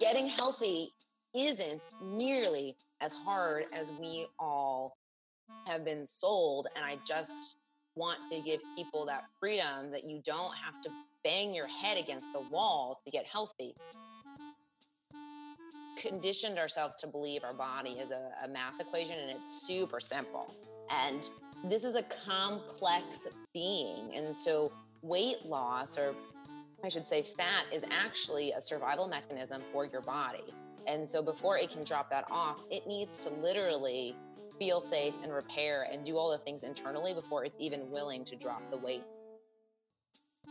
getting healthy isn't nearly as hard as we all have been sold. And I just want to give people that freedom that you don't have to bang your head against the wall to get healthy. Conditioned ourselves to believe our body is a, a math equation and it's super simple. And this is a complex being. And so, weight loss, or I should say, fat, is actually a survival mechanism for your body. And so, before it can drop that off, it needs to literally feel safe and repair and do all the things internally before it's even willing to drop the weight.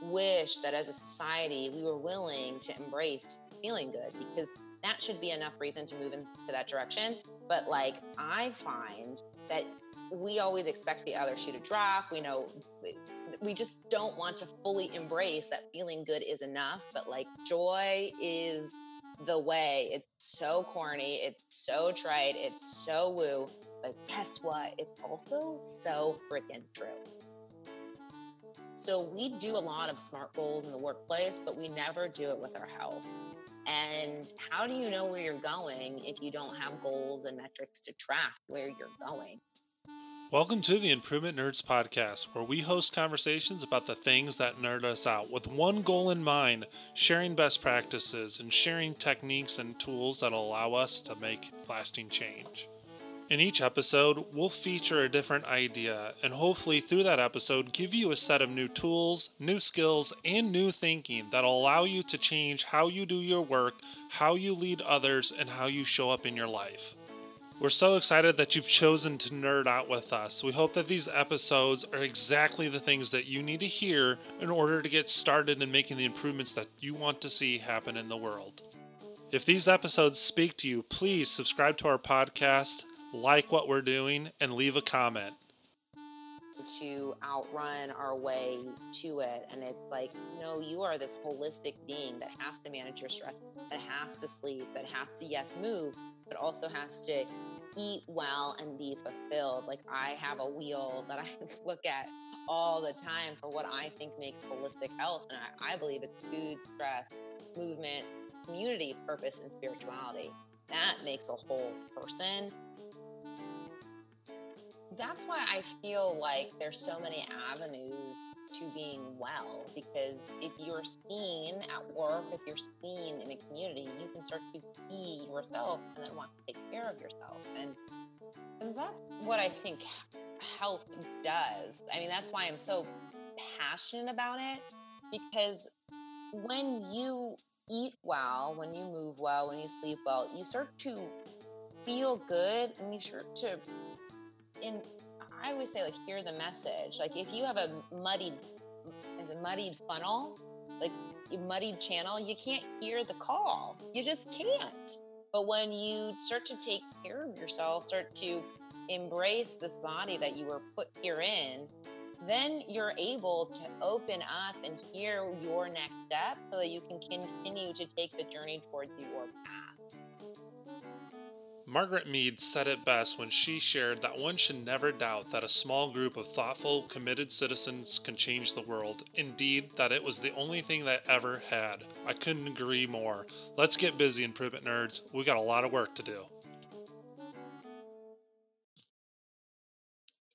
Wish that as a society, we were willing to embrace feeling good because that should be enough reason to move into that direction. But like, I find that we always expect the other shoe to drop. We know we just don't want to fully embrace that feeling good is enough. But like, joy is the way. It's so corny. It's so trite. It's so woo. But guess what? It's also so freaking true. So we do a lot of SMART goals in the workplace, but we never do it with our health. And how do you know where you're going if you don't have goals and metrics to track where you're going? Welcome to the Improvement Nerds Podcast, where we host conversations about the things that nerd us out with one goal in mind sharing best practices and sharing techniques and tools that allow us to make lasting change. In each episode, we'll feature a different idea and hopefully through that episode give you a set of new tools, new skills, and new thinking that'll allow you to change how you do your work, how you lead others, and how you show up in your life. We're so excited that you've chosen to nerd out with us. We hope that these episodes are exactly the things that you need to hear in order to get started in making the improvements that you want to see happen in the world. If these episodes speak to you, please subscribe to our podcast, like what we're doing, and leave a comment. To outrun our way to it. And it's like, no, you are this holistic being that has to manage your stress, that has to sleep, that has to, yes, move, but also has to eat well and be fulfilled. Like I have a wheel that I look at all the time for what I think makes holistic health. And I, I believe it's food, stress, movement, community, purpose, and spirituality. That makes a whole person. That's why I feel like there's so many avenues to being well because if you're seen at work, if you're seen in a community, you can start to see yourself and then want to take care of yourself. And, and that's what I think health does. I mean, that's why I'm so passionate about it because when you eat well, when you move well, when you sleep well, you start to feel good and you start to in I always say like hear the message. Like if you have a muddied a muddied funnel, like a muddied channel, you can't hear the call. You just can't. But when you start to take care of yourself, start to embrace this body that you were put here in, then you're able to open up and hear your next step so that you can continue to take the journey towards your path. Margaret Mead said it best when she shared that one should never doubt that a small group of thoughtful, committed citizens can change the world. Indeed, that it was the only thing that ever had. I couldn't agree more. Let's get busy, improvement nerds. We got a lot of work to do.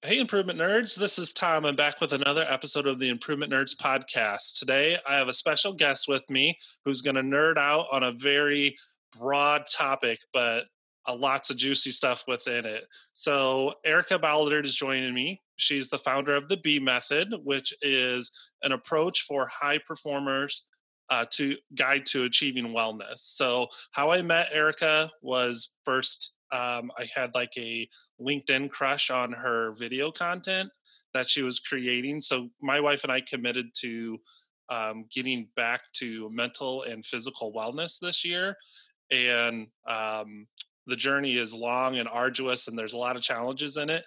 Hey, Improvement Nerds. This is Tom. I'm back with another episode of the Improvement Nerds podcast. Today, I have a special guest with me who's going to nerd out on a very broad topic, but uh, lots of juicy stuff within it. So Erica Ballard is joining me. She's the founder of the B Method, which is an approach for high performers uh, to guide to achieving wellness. So how I met Erica was first um, I had like a LinkedIn crush on her video content that she was creating. So my wife and I committed to um, getting back to mental and physical wellness this year. And um, the journey is long and arduous and there's a lot of challenges in it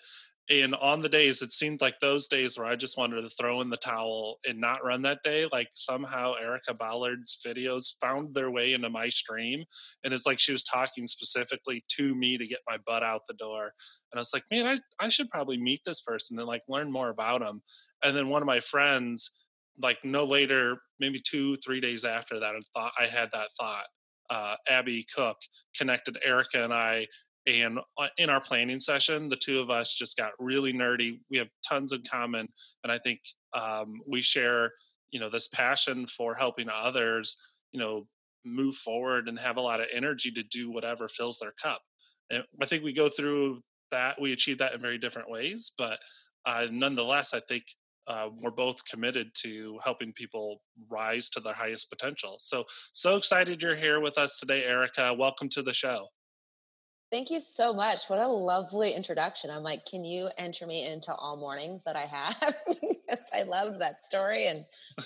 and on the days it seemed like those days where i just wanted to throw in the towel and not run that day like somehow erica ballard's videos found their way into my stream and it's like she was talking specifically to me to get my butt out the door and i was like man i, I should probably meet this person and like learn more about them and then one of my friends like no later, maybe two, three days after that, I thought I had that thought. Uh, Abby Cook connected Erica and I, and uh, in our planning session, the two of us just got really nerdy. We have tons in common, and I think um, we share, you know, this passion for helping others, you know, move forward and have a lot of energy to do whatever fills their cup. And I think we go through that. We achieve that in very different ways, but uh, nonetheless, I think uh, we're both committed to helping people rise to their highest potential. So, so excited you're here with us today, Erica. Welcome to the show. Thank you so much. What a lovely introduction. I'm like, can you enter me into all mornings that I have? because I loved that story. And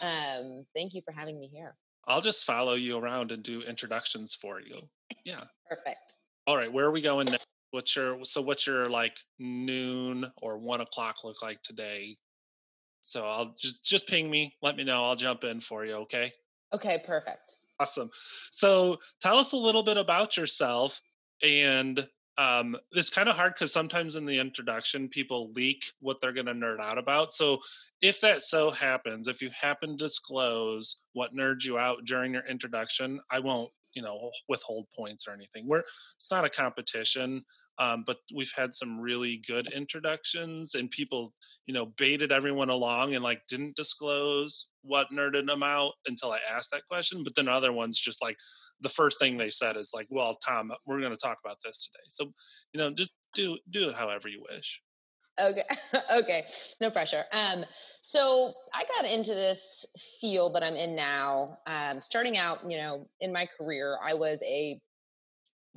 um, thank you for having me here. I'll just follow you around and do introductions for you. Yeah. Perfect. All right. Where are we going next? What's your so what's your like noon or one o'clock look like today? So I'll just just ping me, let me know. I'll jump in for you, okay? Okay, perfect. Awesome. So tell us a little bit about yourself and um, it's kind of hard because sometimes in the introduction people leak what they're going to nerd out about so if that so happens if you happen to disclose what nerds you out during your introduction i won't you know withhold points or anything. We're it's not a competition um, but we've had some really good introductions and people you know baited everyone along and like didn't disclose what nerded them out until i asked that question but then other ones just like the first thing they said is like well tom we're going to talk about this today. So you know just do do it however you wish Okay. okay. No pressure. Um, so I got into this field that I'm in now. Um, starting out, you know, in my career, I was a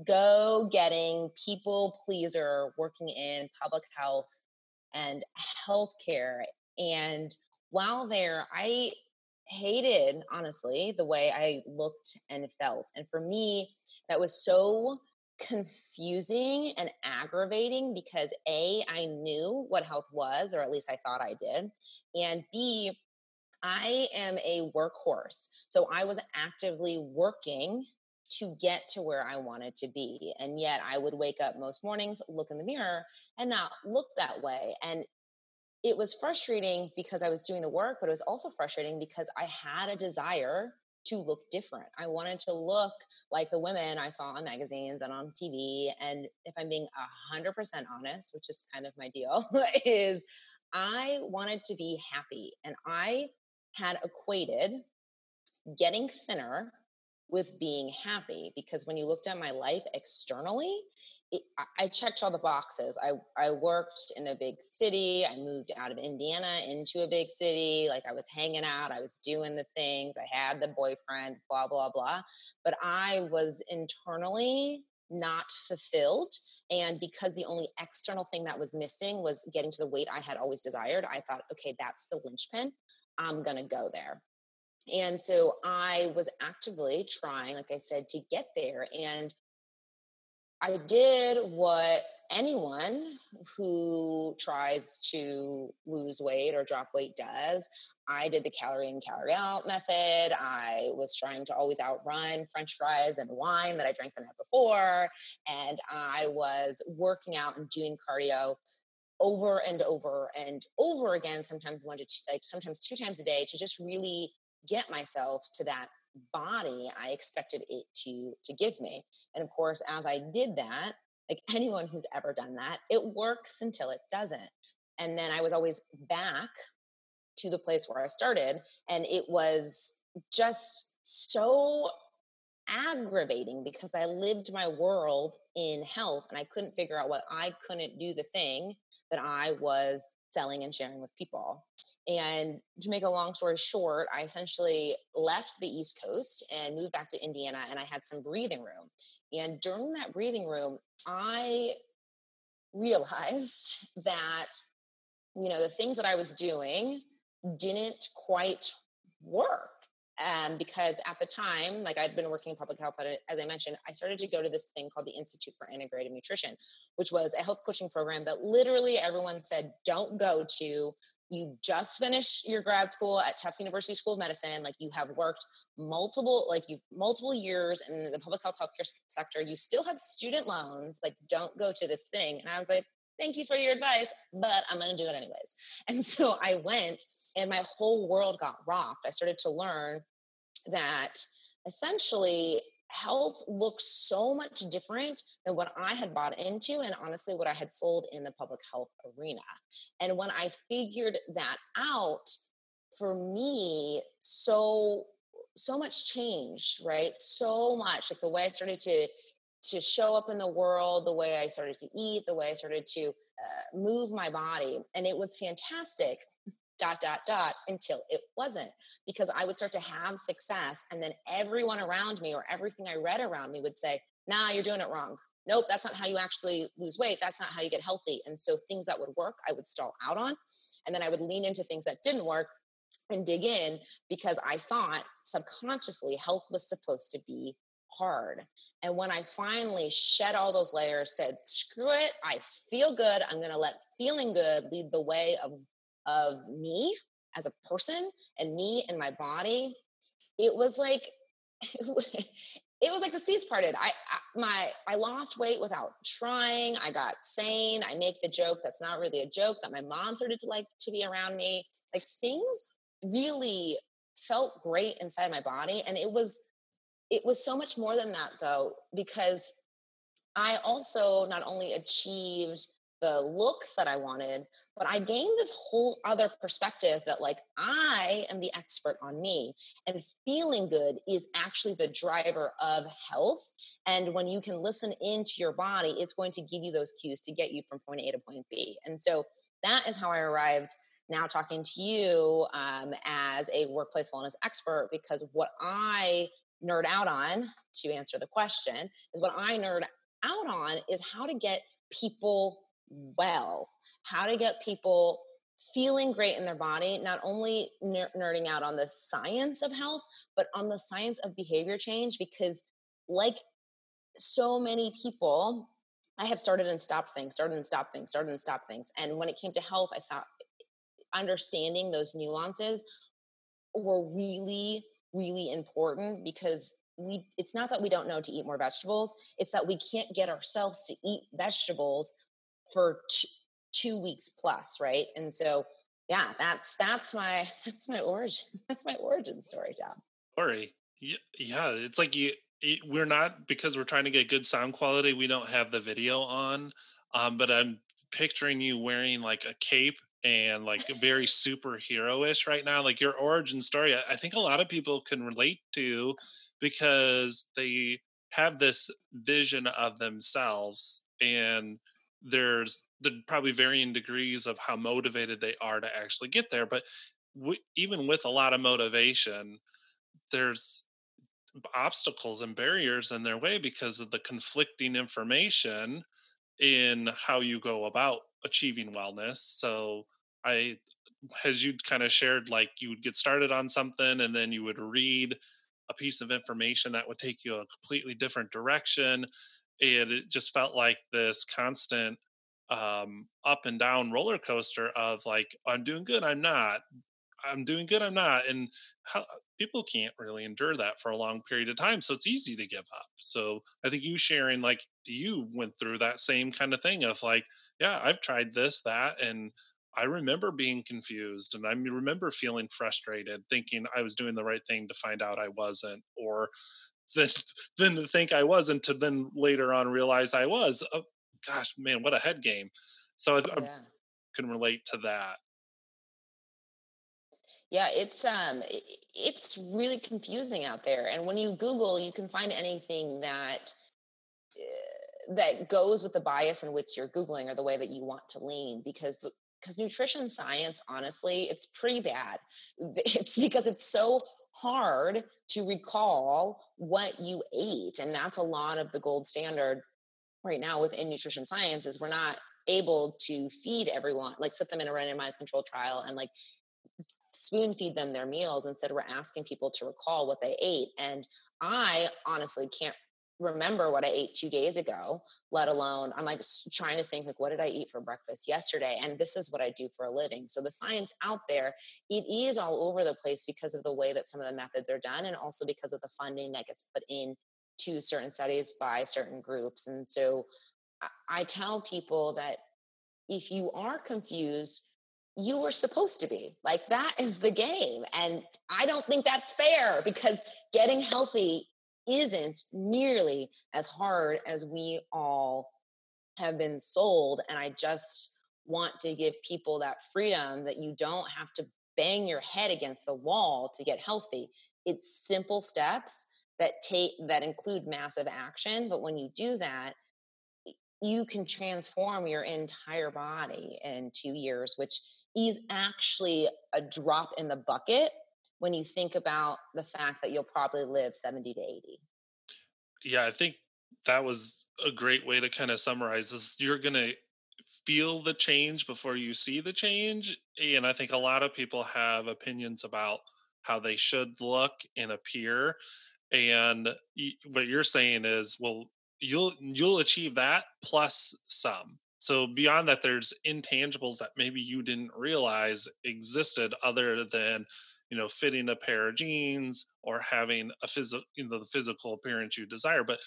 go getting people pleaser working in public health and healthcare. And while there, I hated, honestly, the way I looked and felt. And for me, that was so confusing and aggravating because A, I knew what health was, or at least I thought I did. And B, I am a workhorse. So I was actively working to get to where I wanted to be. And yet I would wake up most mornings, look in the mirror, and not look that way. And it was frustrating because I was doing the work, but it was also frustrating because I had a desire to look different. I wanted to look like the women I saw on magazines and on TV. And if I'm being 100% honest, which is kind of my deal, is I wanted to be happy. And I had equated getting thinner with being happy because when you looked at my life externally, it, I checked all the boxes. I, I worked in a big city. I moved out of Indiana into a big city. Like I was hanging out, I was doing the things, I had the boyfriend, blah, blah, blah. But I was internally not fulfilled. And because the only external thing that was missing was getting to the weight I had always desired, I thought, okay, that's the linchpin. I'm going to go there. And so I was actively trying, like I said, to get there. And I did what anyone who tries to lose weight or drop weight does. I did the calorie in, calorie out method. I was trying to always outrun french fries and wine that I drank the night before. And I was working out and doing cardio over and over and over again, sometimes one to two, like sometimes two times a day to just really get myself to that body I expected it to to give me. And of course, as I did that, like anyone who's ever done that, it works until it doesn't. And then I was always back to the place where I started and it was just so aggravating because I lived my world in health and I couldn't figure out what I couldn't do the thing that I was selling and sharing with people. And to make a long story short, I essentially left the East Coast and moved back to Indiana and I had some breathing room. And during that breathing room, I realized that, you know, the things that I was doing didn't quite work um, because at the time, like I'd been working in public health, as I mentioned, I started to go to this thing called the Institute for Integrative Nutrition, which was a health coaching program that literally everyone said, don't go to. You just finished your grad school at Tufts University School of Medicine. Like you have worked multiple, like you've multiple years in the public health healthcare sector. You still have student loans. Like don't go to this thing. And I was like, thank you for your advice, but I'm going to do it anyways. And so I went and my whole world got rocked. I started to learn that essentially health looks so much different than what I had bought into and honestly what I had sold in the public health arena. And when I figured that out, for me, so so much changed, right? So much like the way I started to to show up in the world, the way I started to eat, the way I started to uh, move my body, and it was fantastic dot dot dot until it wasn't because i would start to have success and then everyone around me or everything i read around me would say nah you're doing it wrong. Nope that's not how you actually lose weight. That's not how you get healthy. And so things that would work i would stall out on and then i would lean into things that didn't work and dig in because i thought subconsciously health was supposed to be hard and when i finally shed all those layers said screw it i feel good i'm going to let feeling good lead the way of of me as a person and me and my body, it was like it was like the seas parted. I, I, my I lost weight without trying. I got sane. I make the joke that's not really a joke that my mom started to like to be around me. Like things really felt great inside my body and it was it was so much more than that though because I also not only achieved the looks that I wanted, but I gained this whole other perspective that, like, I am the expert on me, and feeling good is actually the driver of health. And when you can listen into your body, it's going to give you those cues to get you from point A to point B. And so that is how I arrived now talking to you um, as a workplace wellness expert because what I nerd out on to answer the question is what I nerd out on is how to get people well, how to get people feeling great in their body, not only ner- nerding out on the science of health, but on the science of behavior change. Because, like so many people, I have started and stopped things, started and stopped things, started and stopped things. And when it came to health, I thought understanding those nuances were really, really important because we it's not that we don't know to eat more vegetables it's that we can't get ourselves to eat vegetables for two, two weeks plus, right? And so, yeah, that's that's my that's my origin. That's my origin story, Tom. Story, yeah, it's like you. We're not because we're trying to get good sound quality. We don't have the video on, um, but I'm picturing you wearing like a cape and like very superhero-ish right now like your origin story i think a lot of people can relate to because they have this vision of themselves and there's the probably varying degrees of how motivated they are to actually get there but we, even with a lot of motivation there's obstacles and barriers in their way because of the conflicting information in how you go about achieving wellness so i as you kind of shared like you would get started on something and then you would read a piece of information that would take you a completely different direction and it just felt like this constant um, up and down roller coaster of like i'm doing good i'm not i'm doing good i'm not and how, people can't really endure that for a long period of time so it's easy to give up so i think you sharing like you went through that same kind of thing of like yeah i've tried this that and I remember being confused and I remember feeling frustrated, thinking I was doing the right thing to find out I wasn't, or then, than to think I wasn't to then later on realize I was. Oh, gosh, man, what a head game! So I. I can relate to that. Yeah, it's um, it's really confusing out there, and when you Google, you can find anything that uh, that goes with the bias in which you're googling or the way that you want to lean because because nutrition science honestly it's pretty bad. It's because it's so hard to recall what you ate and that's a lot of the gold standard right now within nutrition science is we're not able to feed everyone like set them in a randomized control trial and like spoon feed them their meals instead we're asking people to recall what they ate and i honestly can't remember what I ate two days ago, let alone I'm like trying to think like what did I eat for breakfast yesterday? And this is what I do for a living. So the science out there, it is all over the place because of the way that some of the methods are done and also because of the funding that gets put in to certain studies by certain groups. And so I tell people that if you are confused, you were supposed to be. Like that is the game. And I don't think that's fair because getting healthy isn't nearly as hard as we all have been sold. And I just want to give people that freedom that you don't have to bang your head against the wall to get healthy. It's simple steps that take that include massive action, but when you do that, you can transform your entire body in 2 years, which is actually a drop in the bucket when you think about the fact that you'll probably live 70 to 80. Yeah, I think that was a great way to kind of summarize this. You're going to feel the change before you see the change. And I think a lot of people have opinions about how they should look and appear. And what you're saying is, well, you'll you'll achieve that plus some. So beyond that, there's intangibles that maybe you didn't realize existed other than, you know, fitting a pair of jeans or having a physical, you know, the physical appearance you desire. But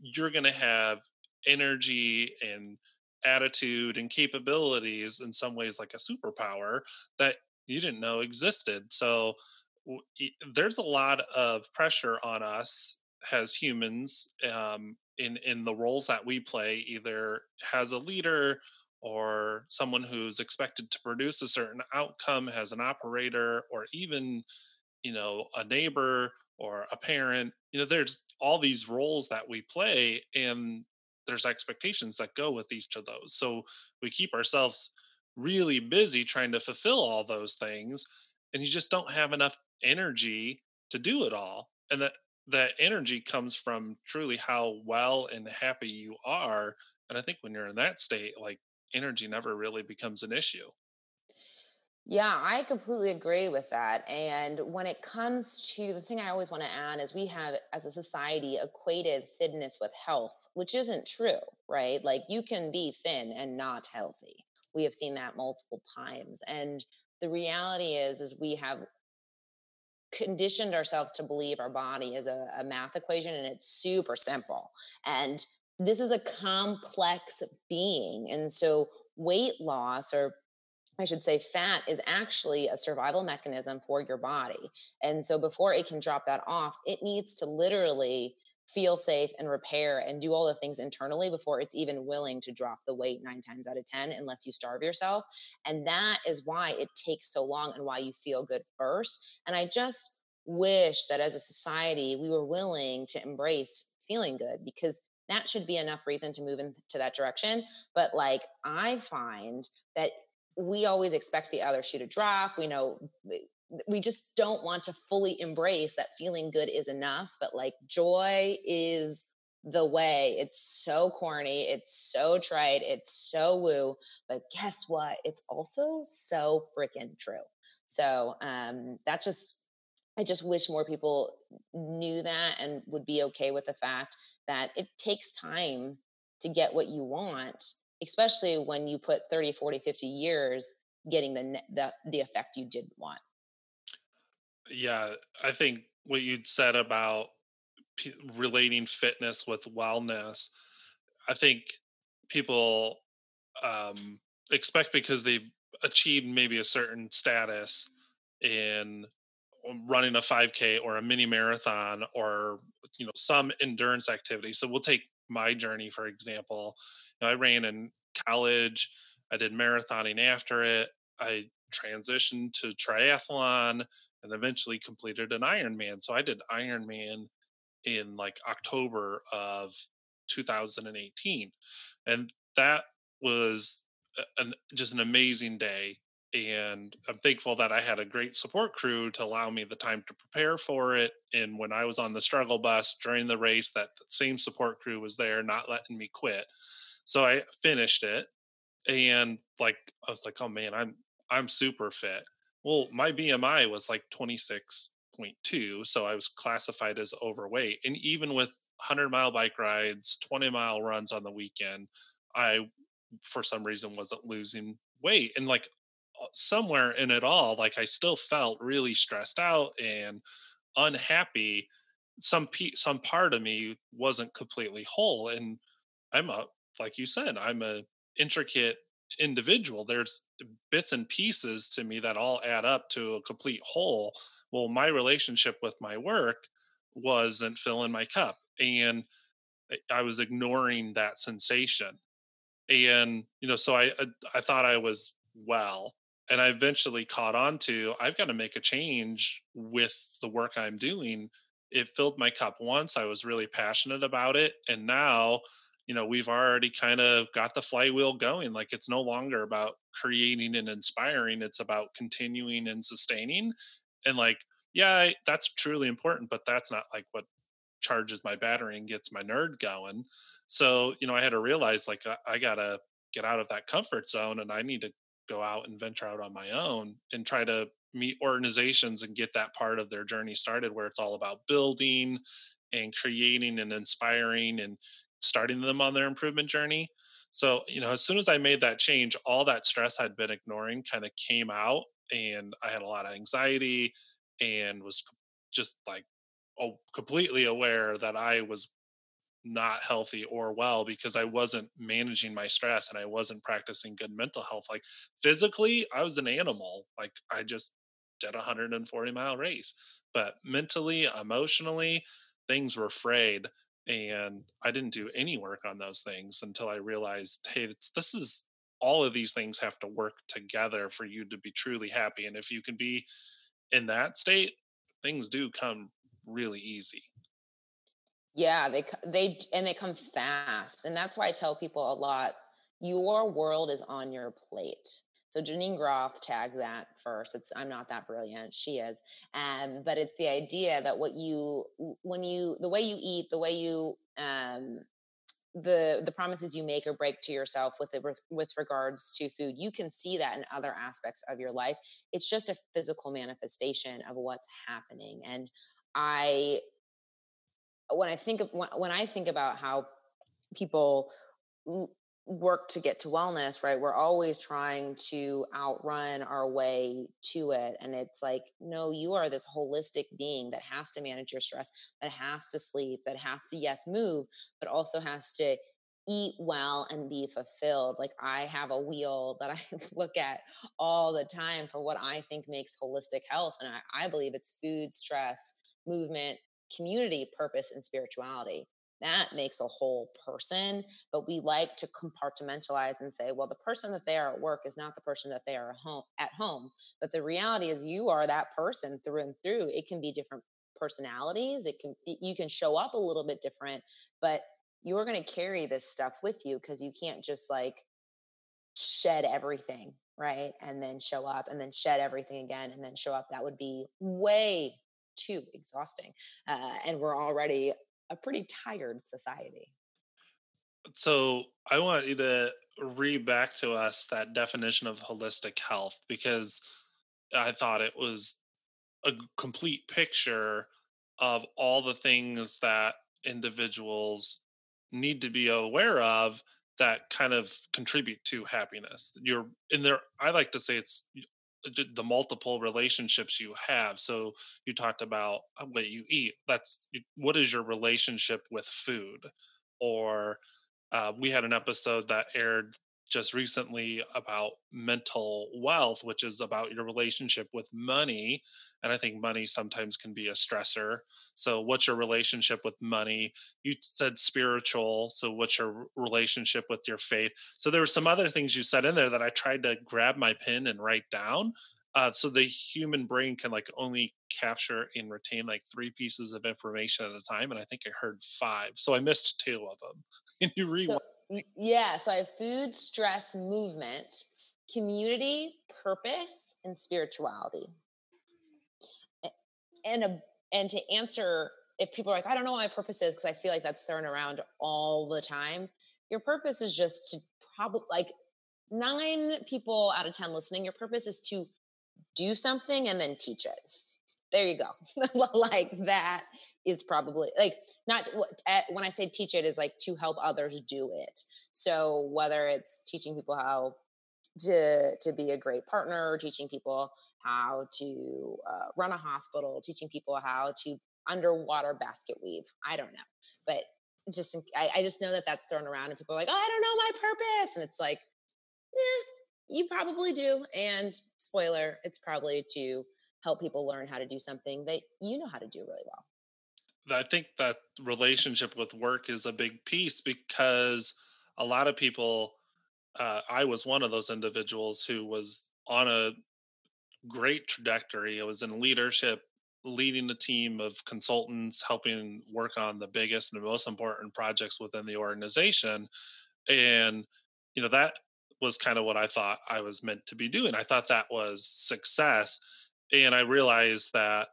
you're going to have energy and attitude and capabilities in some ways like a superpower that you didn't know existed. So there's a lot of pressure on us as humans um, in in the roles that we play, either has a leader or someone who's expected to produce a certain outcome has an operator or even you know a neighbor or a parent. You know there's all these roles that we play and there's expectations that go with each of those. So we keep ourselves really busy trying to fulfill all those things and you just don't have enough energy to do it all. And that that energy comes from truly how well and happy you are and i think when you're in that state like energy never really becomes an issue yeah, I completely agree with that. And when it comes to the thing I always want to add is we have, as a society, equated thinness with health, which isn't true, right? Like you can be thin and not healthy. We have seen that multiple times. And the reality is, is we have conditioned ourselves to believe our body is a, a math equation and it's super simple. And this is a complex being. And so weight loss or I should say, fat is actually a survival mechanism for your body. And so before it can drop that off, it needs to literally feel safe and repair and do all the things internally before it's even willing to drop the weight nine times out of 10 unless you starve yourself. And that is why it takes so long and why you feel good first. And I just wish that as a society, we were willing to embrace feeling good because that should be enough reason to move into that direction. But like, I find that we always expect the other shoe to drop. We know we just don't want to fully embrace that feeling good is enough, but like joy is the way. It's so corny, it's so trite, it's so woo, but guess what? It's also so freaking true. So um that just I just wish more people knew that and would be okay with the fact that it takes time to get what you want especially when you put 30 40 50 years getting the the, the effect you didn't want yeah i think what you'd said about p- relating fitness with wellness i think people um, expect because they've achieved maybe a certain status in running a 5k or a mini marathon or you know some endurance activity so we'll take my journey for example know, I ran in college. I did marathoning after it. I transitioned to triathlon and eventually completed an Ironman. So I did Ironman in like October of 2018. And that was an, just an amazing day. And I'm thankful that I had a great support crew to allow me the time to prepare for it. And when I was on the struggle bus during the race, that same support crew was there, not letting me quit. So I finished it and like I was like, oh man, I'm I'm super fit. Well, my BMI was like 26.2, so I was classified as overweight. And even with 100 mile bike rides, 20 mile runs on the weekend, I for some reason wasn't losing weight. And like uh, somewhere in it all, like I still felt really stressed out and unhappy. Some pe- some part of me wasn't completely whole, and I'm a like you said, I'm a intricate individual. There's bits and pieces to me that all add up to a complete whole. Well, my relationship with my work wasn't filling my cup. And I was ignoring that sensation. And, you know, so I, I thought I was well. And I eventually caught on to I've got to make a change with the work I'm doing. It filled my cup once. I was really passionate about it. And now you know we've already kind of got the flywheel going like it's no longer about creating and inspiring it's about continuing and sustaining and like yeah that's truly important but that's not like what charges my battery and gets my nerd going so you know i had to realize like i, I gotta get out of that comfort zone and i need to go out and venture out on my own and try to meet organizations and get that part of their journey started where it's all about building and creating and inspiring and starting them on their improvement journey. So, you know, as soon as I made that change, all that stress I'd been ignoring kind of came out and I had a lot of anxiety and was just like oh, completely aware that I was not healthy or well because I wasn't managing my stress and I wasn't practicing good mental health. Like physically, I was an animal. Like I just did a 140 mile race, but mentally, emotionally, things were frayed and i didn't do any work on those things until i realized hey this is all of these things have to work together for you to be truly happy and if you can be in that state things do come really easy. Yeah they they and they come fast and that's why i tell people a lot your world is on your plate so Geneen Roth tagged that first. It's I'm not that brilliant. She is. Um, but it's the idea that what you when you the way you eat, the way you um the the promises you make or break to yourself with it with regards to food you can see that in other aspects of your life it's just a physical manifestation of what's happening and i when i think of when i think about how people work to get to wellness, right? We're always trying to outrun our way to it. And it's like, no, you are this holistic being that has to manage your stress, that has to sleep, that has to, yes, move, but also has to eat well and be fulfilled. Like I have a wheel that I look at all the time for what I think makes holistic health. And I, I believe it's food, stress, movement, community, purpose, and spirituality that makes a whole person but we like to compartmentalize and say well the person that they are at work is not the person that they are home at home but the reality is you are that person through and through. It can be different personalities it can you can show up a little bit different but you're going to carry this stuff with you because you can't just like shed everything right and then show up and then shed everything again and then show up. That would be way too exhausting uh, and we're already a pretty tired society. So I want you to read back to us that definition of holistic health because I thought it was a complete picture of all the things that individuals need to be aware of that kind of contribute to happiness. You're in there. I like to say it's the multiple relationships you have. So you talked about uh, what you eat that's what is your relationship with food? Or uh, we had an episode that aired just recently about mental wealth, which is about your relationship with money. And I think money sometimes can be a stressor. So, what's your relationship with money? You said spiritual. So, what's your relationship with your faith? So, there were some other things you said in there that I tried to grab my pen and write down. Uh, so the human brain can like only capture and retain like three pieces of information at a time and i think i heard five so i missed two of them can you rewind? so, yeah. So I have food, stress, movement, community, purpose, and spirituality. And a, and to answer if people are like, I don't know what my purpose is, because I feel like that's thrown around all the time. Your purpose is just to probably like nine people out of 10 listening, your purpose is to do something and then teach it. There you go. like that is probably like not what when I say teach it is like to help others do it. So whether it's teaching people how to to be a great partner, teaching people how to uh, run a hospital, teaching people how to underwater basket weave. I don't know, but just I, I just know that that's thrown around and people are like, oh, I don't know my purpose, and it's like Yeah, you probably do. And spoiler, it's probably to help people learn how to do something that you know how to do really well. I think that relationship with work is a big piece because a lot of people, uh, I was one of those individuals who was on a great trajectory. I was in leadership, leading a team of consultants, helping work on the biggest and most important projects within the organization. And, you know, that was kind of what I thought I was meant to be doing. I thought that was success. And I realized that,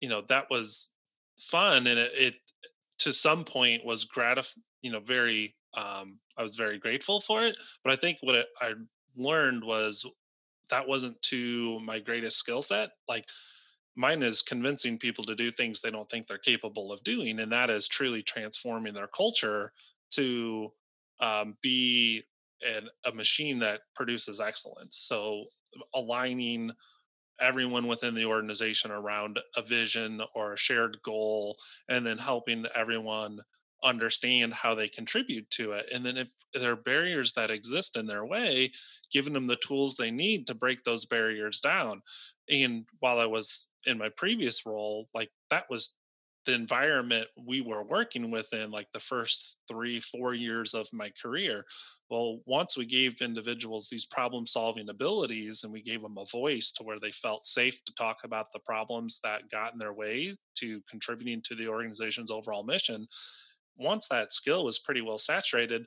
you know, that was fun and it, it to some point was gratif you know very um i was very grateful for it but i think what i learned was that wasn't to my greatest skill set like mine is convincing people to do things they don't think they're capable of doing and that is truly transforming their culture to um, be an, a machine that produces excellence. So aligning everyone within the organization around a vision or a shared goal and then helping everyone understand how they contribute to it. And then if there are barriers that exist in their way giving them the tools they need to break those barriers down. And while i was in my previous role like that was the environment we were working within like the first three four years of my career well once we gave individuals these problem solving abilities and we gave them a voice to where they felt safe to talk about the problems that got in their way to contributing to the organization's overall mission once that skill was pretty well saturated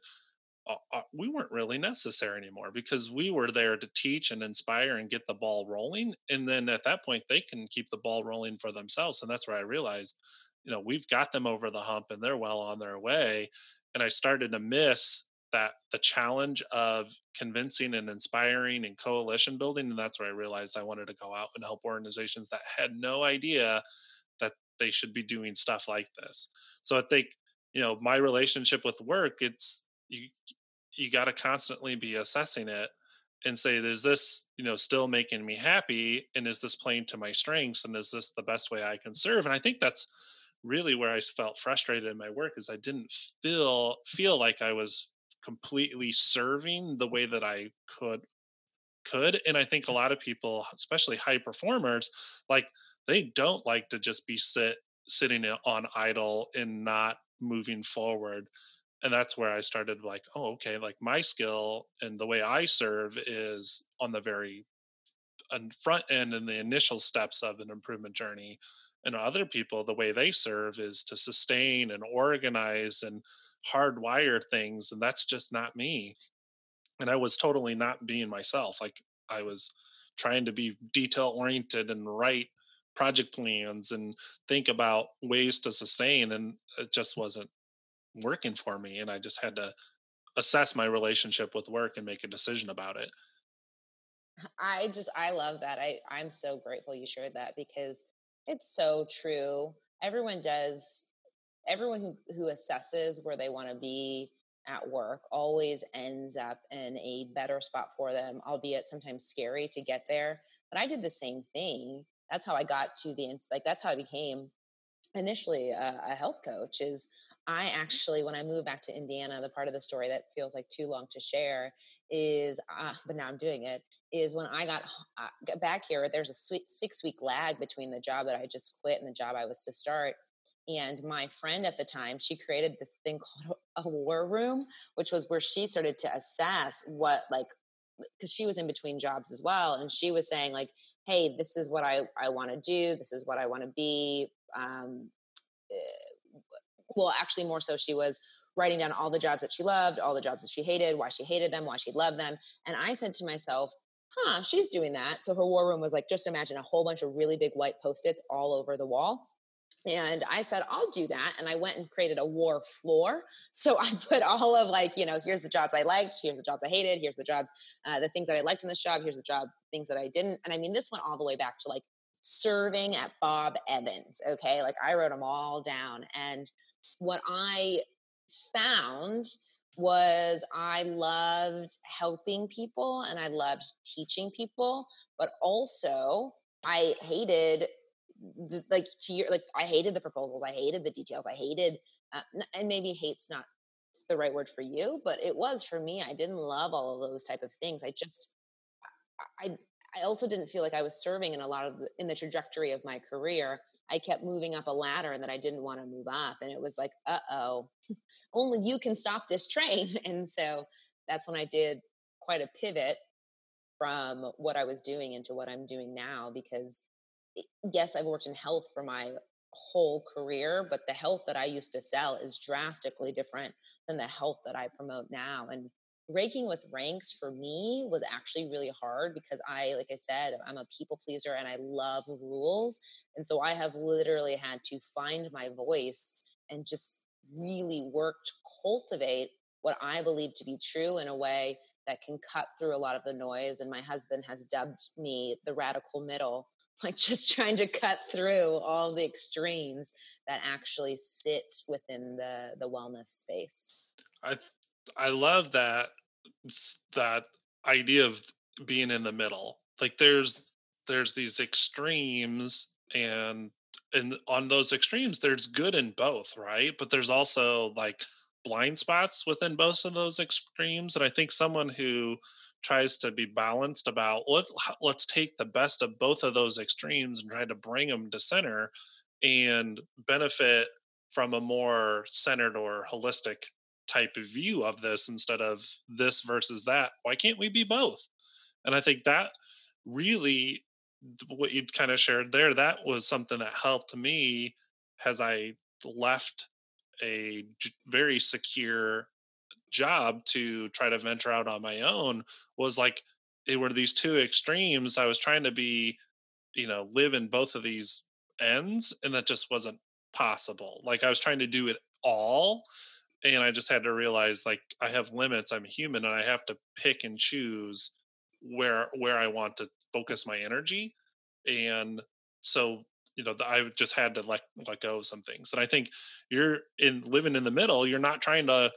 we weren't really necessary anymore because we were there to teach and inspire and get the ball rolling. And then at that point, they can keep the ball rolling for themselves. And that's where I realized, you know, we've got them over the hump and they're well on their way. And I started to miss that the challenge of convincing and inspiring and coalition building. And that's where I realized I wanted to go out and help organizations that had no idea that they should be doing stuff like this. So I think, you know, my relationship with work, it's you you got to constantly be assessing it and say is this you know still making me happy? And is this playing to my strengths? And is this the best way i can serve? And i think that's really where i felt frustrated in my work is i didn't feel feel like i was completely serving the way that i could could. And i think a mm. lot of people especially high performers like they don't like to just be sit sitting uh, on idle and not moving forward and that's where I started like, oh, okay, like my skill and the way I serve is on the very front end and the initial steps of an improvement journey. And other people, the way they serve is to sustain and organize and hardwire things. And that's just not me. And I was totally not being myself. Like I was trying to be detail oriented and write project plans and think about ways to sustain. And it just wasn't working for me and i just had to assess my relationship with work and make a decision about it. I just i love that i i'm so grateful you shared that because it's so true everyone does everyone who who assesses where they want to be at work always ends up in a better spot for them albeit sometimes scary to get there but i did the same thing that's how i got to the like that's how i became initially a, a health coach is I actually, when I moved back to Indiana, the part of the story that feels like too long to share is, uh, but now I'm doing it, is when I got, uh, got back here, there's a six week lag between the job that I just quit and the job I was to start. And my friend at the time, she created this thing called a war room, which was where she started to assess what, like, because she was in between jobs as well. And she was saying, like, hey, this is what I, I want to do. This is what I want to be. Um, eh, well, actually, more so, she was writing down all the jobs that she loved, all the jobs that she hated, why she hated them, why she loved them. And I said to myself, huh, she's doing that. So her war room was like, just imagine a whole bunch of really big white post its all over the wall. And I said, I'll do that. And I went and created a war floor. So I put all of like, you know, here's the jobs I liked, here's the jobs I hated, here's the jobs, uh, the things that I liked in this job, here's the job, things that I didn't. And I mean, this went all the way back to like serving at Bob Evans. Okay. Like I wrote them all down. And what I found was I loved helping people and I loved teaching people, but also I hated the, like to your like I hated the proposals, I hated the details, I hated uh, and maybe hate's not the right word for you, but it was for me. I didn't love all of those type of things. I just I I also didn't feel like I was serving in a lot of the, in the trajectory of my career. I kept moving up a ladder and that I didn't want to move up, and it was like, uh oh, only you can stop this train. And so that's when I did quite a pivot from what I was doing into what I'm doing now. Because yes, I've worked in health for my whole career, but the health that I used to sell is drastically different than the health that I promote now. And breaking with ranks for me was actually really hard because I, like I said, I'm a people pleaser and I love rules. And so I have literally had to find my voice and just really work to cultivate what I believe to be true in a way that can cut through a lot of the noise. And my husband has dubbed me the radical middle, like just trying to cut through all the extremes that actually sit within the the wellness space. I I love that that idea of being in the middle. Like there's there's these extremes and and on those extremes there's good in both, right? But there's also like blind spots within both of those extremes and I think someone who tries to be balanced about let, let's take the best of both of those extremes and try to bring them to center and benefit from a more centered or holistic type of view of this instead of this versus that. Why can't we be both? And I think that really what you kind of shared there, that was something that helped me as I left a very secure job to try to venture out on my own was like it were these two extremes. I was trying to be, you know, live in both of these ends and that just wasn't possible. Like I was trying to do it all and I just had to realize like I have limits. I'm human, and I have to pick and choose where where I want to focus my energy. And so you know I just had to let let go of some things. And I think you're in living in the middle. You're not trying to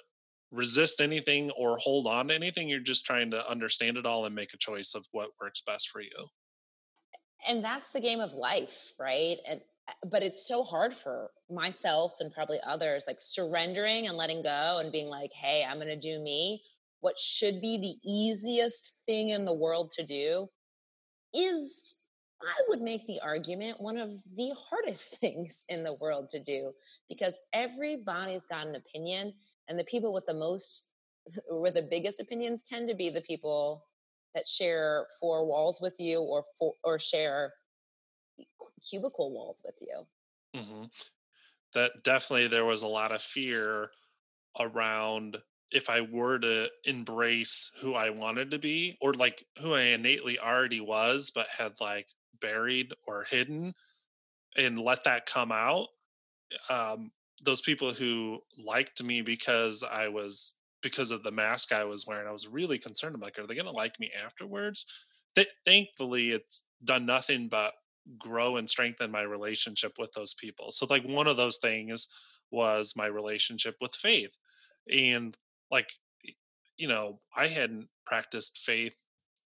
resist anything or hold on to anything. You're just trying to understand it all and make a choice of what works best for you. And that's the game of life, right? And but it's so hard for myself and probably others like surrendering and letting go and being like hey i'm going to do me. What should be the easiest thing in the world to do is i would make the argument one of the hardest things in the world to do because everybody's got an opinion and the people with the most with the biggest opinions tend to be the people that share four walls with you or for, or share cubicle walls with you. Mm-hmm. That definitely there was a lot of fear around if I were to embrace who I wanted to be or like who I innately already was, but had like buried or hidden and let that come out. Um, those people who liked me because I was because of the mask I was wearing, I was really concerned. I'm like, are they going to like me afterwards? Th- thankfully, it's done nothing but grow and strengthen my relationship with those people. So like one of those things was my relationship with faith. And like you know, I hadn't practiced faith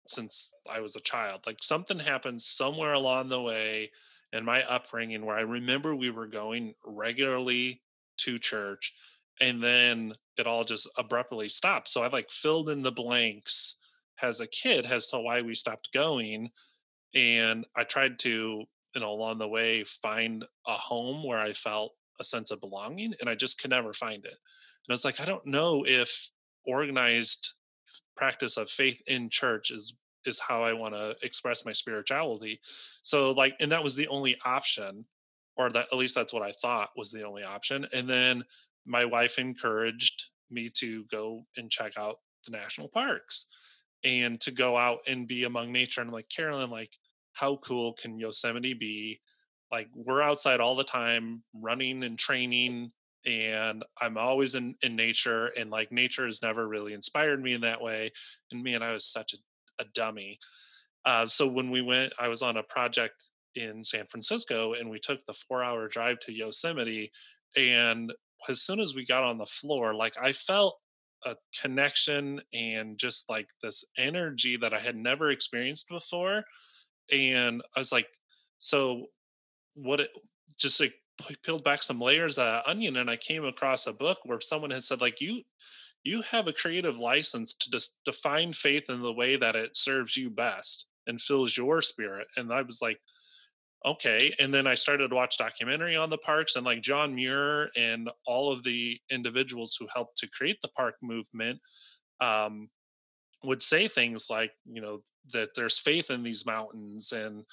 since I was a child. Like something happened somewhere along the way in my upbringing where I remember we were going regularly to church and then it all just abruptly stopped. So I like filled in the blanks as a kid as to why we stopped going and I tried to, you know, along the way find a home where I felt a sense of belonging, and I just could never find it. And I was like, I don't know if organized practice of faith in church is is how I want to express my spirituality. So like, and that was the only option, or that at least that's what I thought was the only option. And then my wife encouraged me to go and check out the national parks and to go out and be among nature. And I'm like, Carolyn, like, how cool can Yosemite be? Like, we're outside all the time, running and training, and I'm always in, in nature. And like, nature has never really inspired me in that way. And man, I was such a, a dummy. Uh, so when we went, I was on a project in San Francisco and we took the four hour drive to Yosemite. And as soon as we got on the floor, like I felt a connection and just like this energy that I had never experienced before. And I was like, so what it just like peeled back some layers of onion and I came across a book where someone had said like you you have a creative license to just define faith in the way that it serves you best and fills your spirit. And I was like, okay. And then I started to watch documentary on the parks and like John Muir and all of the individuals who helped to create the park movement um, would say things like, you know, that there's faith in these mountains and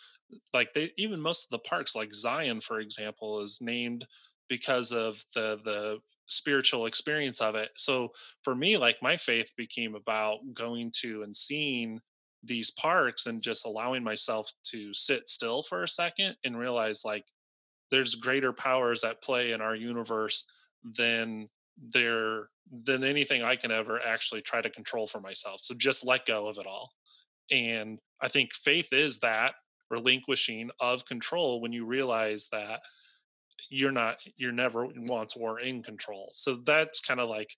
like they even most of the parks like Zion, for example, is named because of the the spiritual experience of it. So for me like my faith became about going to and seeing these parks and just allowing myself to sit still for a second and realize like there's greater powers at play in our universe than there than anything I can ever actually try to control for myself. So just let go of it all. And I think faith is that relinquishing of control when you realize that you're not you're never once or in control. So that's kind of like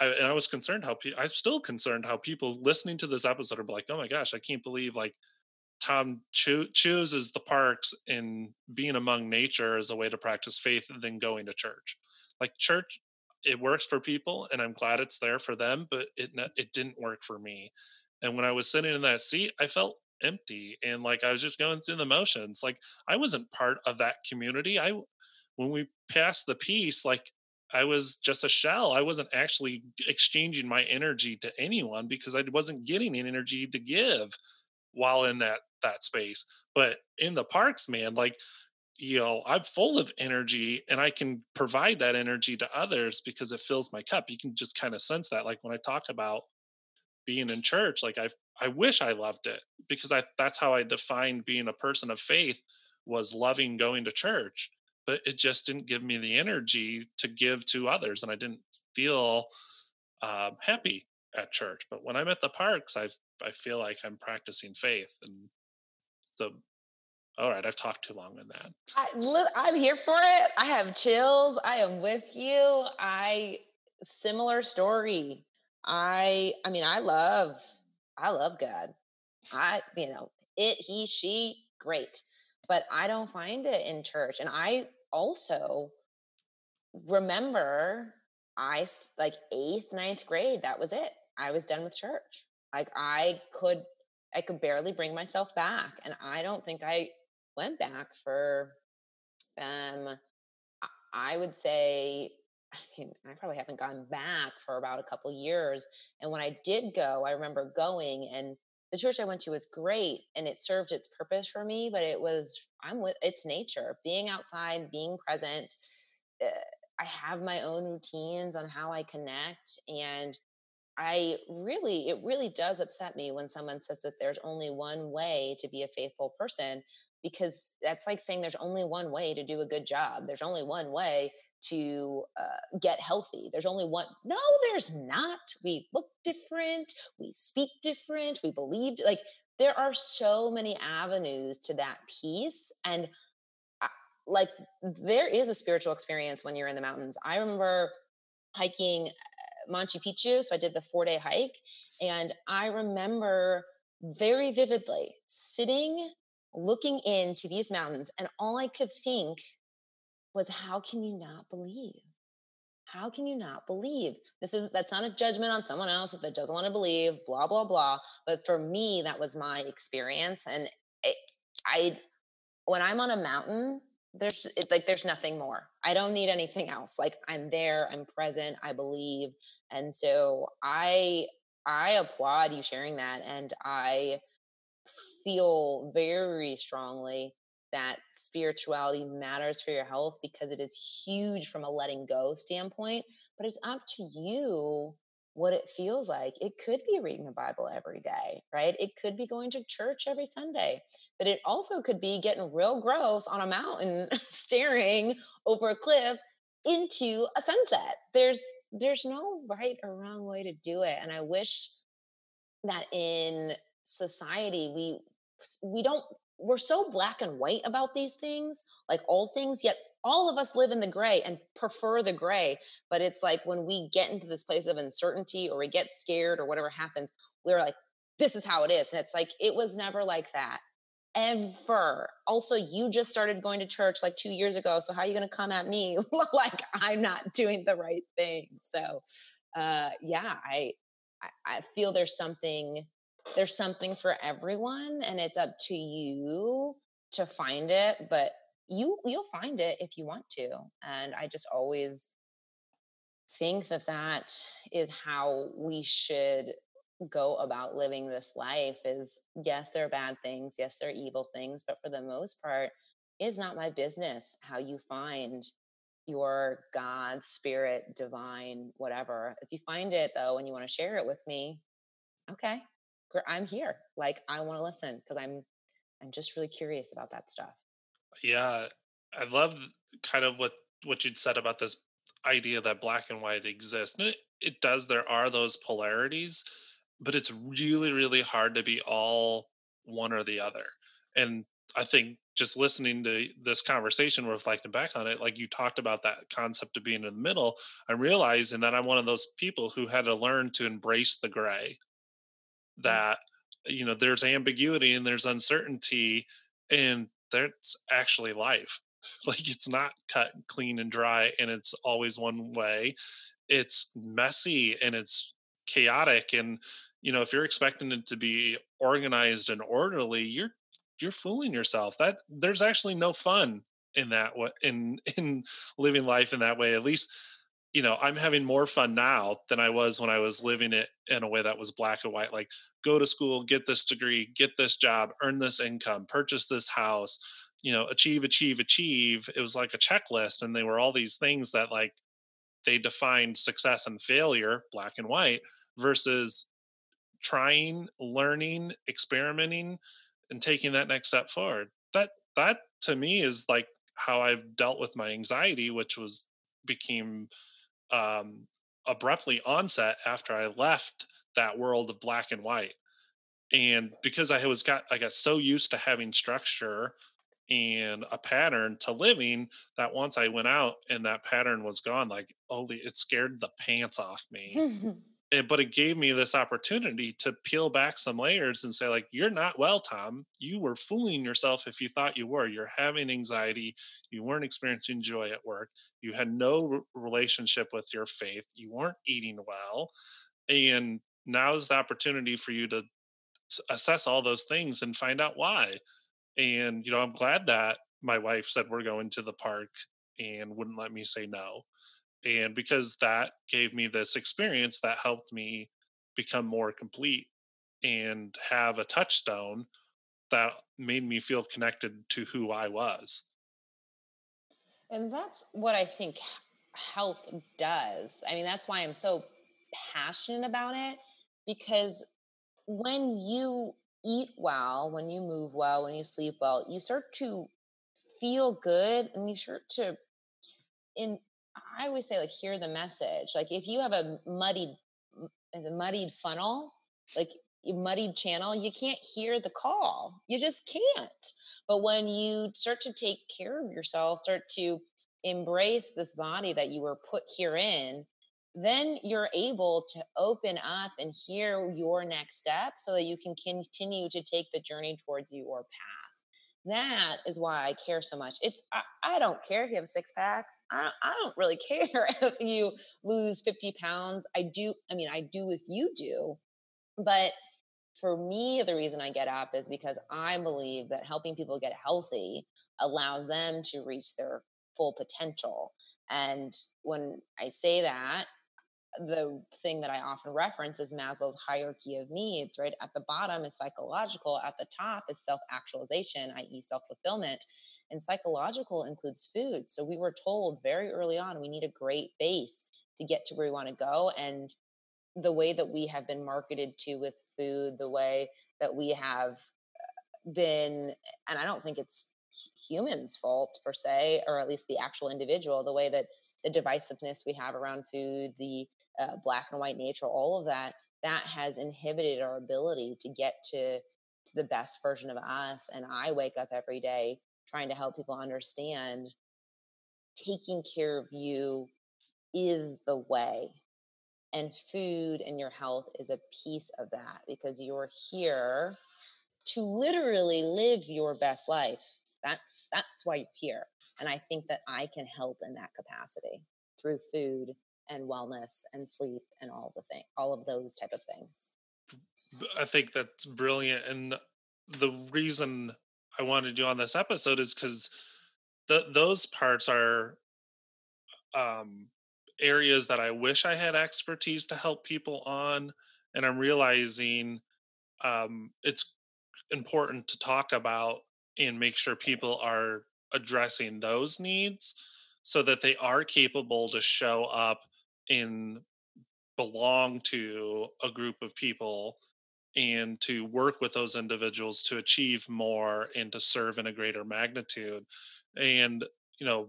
I, and I was concerned how pe- I'm still concerned how people listening to this episode are like, oh my gosh, I can't believe like Tom cho- chooses the parks and being among nature as a way to practice faith than going to church. Like church, it works for people, and I'm glad it's there for them, but it it didn't work for me. And when I was sitting in that seat, I felt empty and like I was just going through the motions. Like I wasn't part of that community. I when we passed the peace, like I was just a shell. I wasn't actually exchanging my energy to anyone because I wasn't getting an energy to give while in that that space. But in the parks, man, like you know, I'm full of energy and I can provide that energy to others because it fills my cup. You can just kind of sense that. Like when I talk about being in church, like I I wish I loved it because I that's how I defined being a person of faith was loving going to church but it just didn't give me the energy to give to others and i didn't feel um, happy at church but when i'm at the parks i i feel like i'm practicing faith and so all right i've talked too long on that. I, i'm here for it. I have chills. I am with you. I similar story. I i mean i love i love god. I you know it he she great. But i don't find it in church. And i also remember I like eighth, ninth grade, that was it. I was done with church. Like I could, I could barely bring myself back. And I don't think I went back for, um, I would say, I mean, I probably haven't gone back for about a couple years. And when I did go, I remember going and the church I went to was great and it served its purpose for me, but it was, I'm with, it's nature, being outside, being present. Uh, I have my own routines on how I connect. And I really, it really does upset me when someone says that there's only one way to be a faithful person because that's like saying there's only one way to do a good job. There's only one way to uh, get healthy. There's only one. No, there's not. We look different. We speak different. We believe like there are so many avenues to that piece, and uh, like there is a spiritual experience when you're in the mountains. I remember hiking uh, Machu Picchu, so I did the four day hike, and I remember very vividly sitting looking into these mountains and all i could think was how can you not believe? How can you not believe? This is that's not a judgment on someone else if that doesn't want to believe, blah blah blah. But for me, that was my experience, and it, I, when I'm on a mountain, there's it, like there's nothing more. I don't need anything else. Like I'm there, I'm present, I believe, and so I I applaud you sharing that, and I feel very strongly that spirituality matters for your health because it is huge from a letting go standpoint. But it's up to you what it feels like. It could be reading the Bible every day, right? It could be going to church every Sunday, but it also could be getting real gross on a mountain, staring over a cliff into a sunset. There's there's no right or wrong way to do it, and I wish that in society we we don't we're so black and white about these things, like all things, yet all of us live in the gray and prefer the gray. But it's like when we get into this place of uncertainty or we get scared or whatever happens, we're like, this is how it is. And it's like, it was never like that. ever. Also, you just started going to church like two years ago. So how are you going to come at me like I'm not doing the right thing? So, uh, yeah, I, I feel there's something, there's something for everyone and it's up to you to find it, but you, you'll find it if you want to. And I just always think that that is how we should go about living this life is yes there are bad things yes there are evil things but for the most part it's not my business how you find your god spirit divine whatever if you find it though and you want to share it with me okay i'm here like i want to listen because i'm i'm just really curious about that stuff yeah i love kind of what what you'd said about this idea that black and white exists it, it does there are those polarities but it's really really hard to be all one or the other and i think just listening to this conversation reflecting back on it like you talked about that concept of being in the middle i'm realizing that i'm one of those people who had to learn to embrace the gray. That you know there's ambiguity and there's uncertainty and that's actually life. Like it's not cut clean and dry and it's always one way. It's messy and it's chaotic and you know if you're expecting it to be organized and orderly you're you're fooling yourself. That there's actually no fun in that way in in living life in that way at least you know i'm having more fun now than i was when i was living it in a way that was black and white like go to school get this degree get this job earn this income purchase this house you know achieve achieve achieve. It was like a checklist and they were all these things that like they defined success and failure black and white versus trying learning experimenting and taking that next step forward. That that to me is like how i've dealt with my anxiety which was became um abruptly onset after i left that world of black and white and because i was got i got so used to having structure and a pattern to living that once I went out and that pattern was gone, like, holy, it scared the pants off me. eh, but it gave me this opportunity to peel back some layers and say, like, you're not well, Tom. You were fooling yourself if you thought you were. You're having anxiety. You weren't experiencing joy at work. You had no relationship with your faith. You weren't eating well. And now is the opportunity for you to assess all those things and find out why and, you know, I'm glad that my wife said we're going to the park and wouldn't let me say no. And because that gave me this experience that helped me become more complete and have a touchstone that made me feel connected to who I was. And that's what I think health does. I mean, that's why I'm so passionate about it because when you eat well, when you move well, when you sleep well, you start to feel good and you start to in I always say like hear the message. Like if you have a muddied a muddied funnel, like a muddied channel, you can't hear the call. You just can't. But when you start to take care of yourself, start to embrace this body that you were put here in, then you're able to open up and hear your next step so that you can continue to take the journey towards your path. That is why I care so much. It's I, I don't care if you have a six pack. I, don't really care if you lose 50 pounds. I do, I mean, I do if you do. But for me, the reason I get up is because I believe that helping people get healthy allows them to reach their full potential. And when I say that, the thing that I often reference is Maslow's hierarchy of needs, right? At the bottom is psychological, at the top is self actualization, i.e., self fulfillment. And psychological includes food. So we were told very early on we need a great base to get to where we want to go. And the way that we have been marketed to with food, the way that we have uh, been, and I don't think it's humans' fault per se, or at least the actual individual, the way that the divisiveness we have around food, the uh, black and white nature, all of that, that has inhibited our ability to get to to the best version of us. And I wake up every day trying to help people understand taking care of you is the way. And food and your health is a piece of that because you're here to literally live your best life. That's that's why you're here. And I think that I can help in that capacity through food and wellness and sleep and all the thing all of those type of things. I think that's brilliant. And the reason I wanted you on this episode is because those parts are um, areas that I wish I had expertise to help people on. And I'm realizing um, it's important to talk about and make sure people are addressing those needs so that they are capable to show up and belong to a group of people and to work with those individuals to achieve more and to serve in a greater magnitude. And you know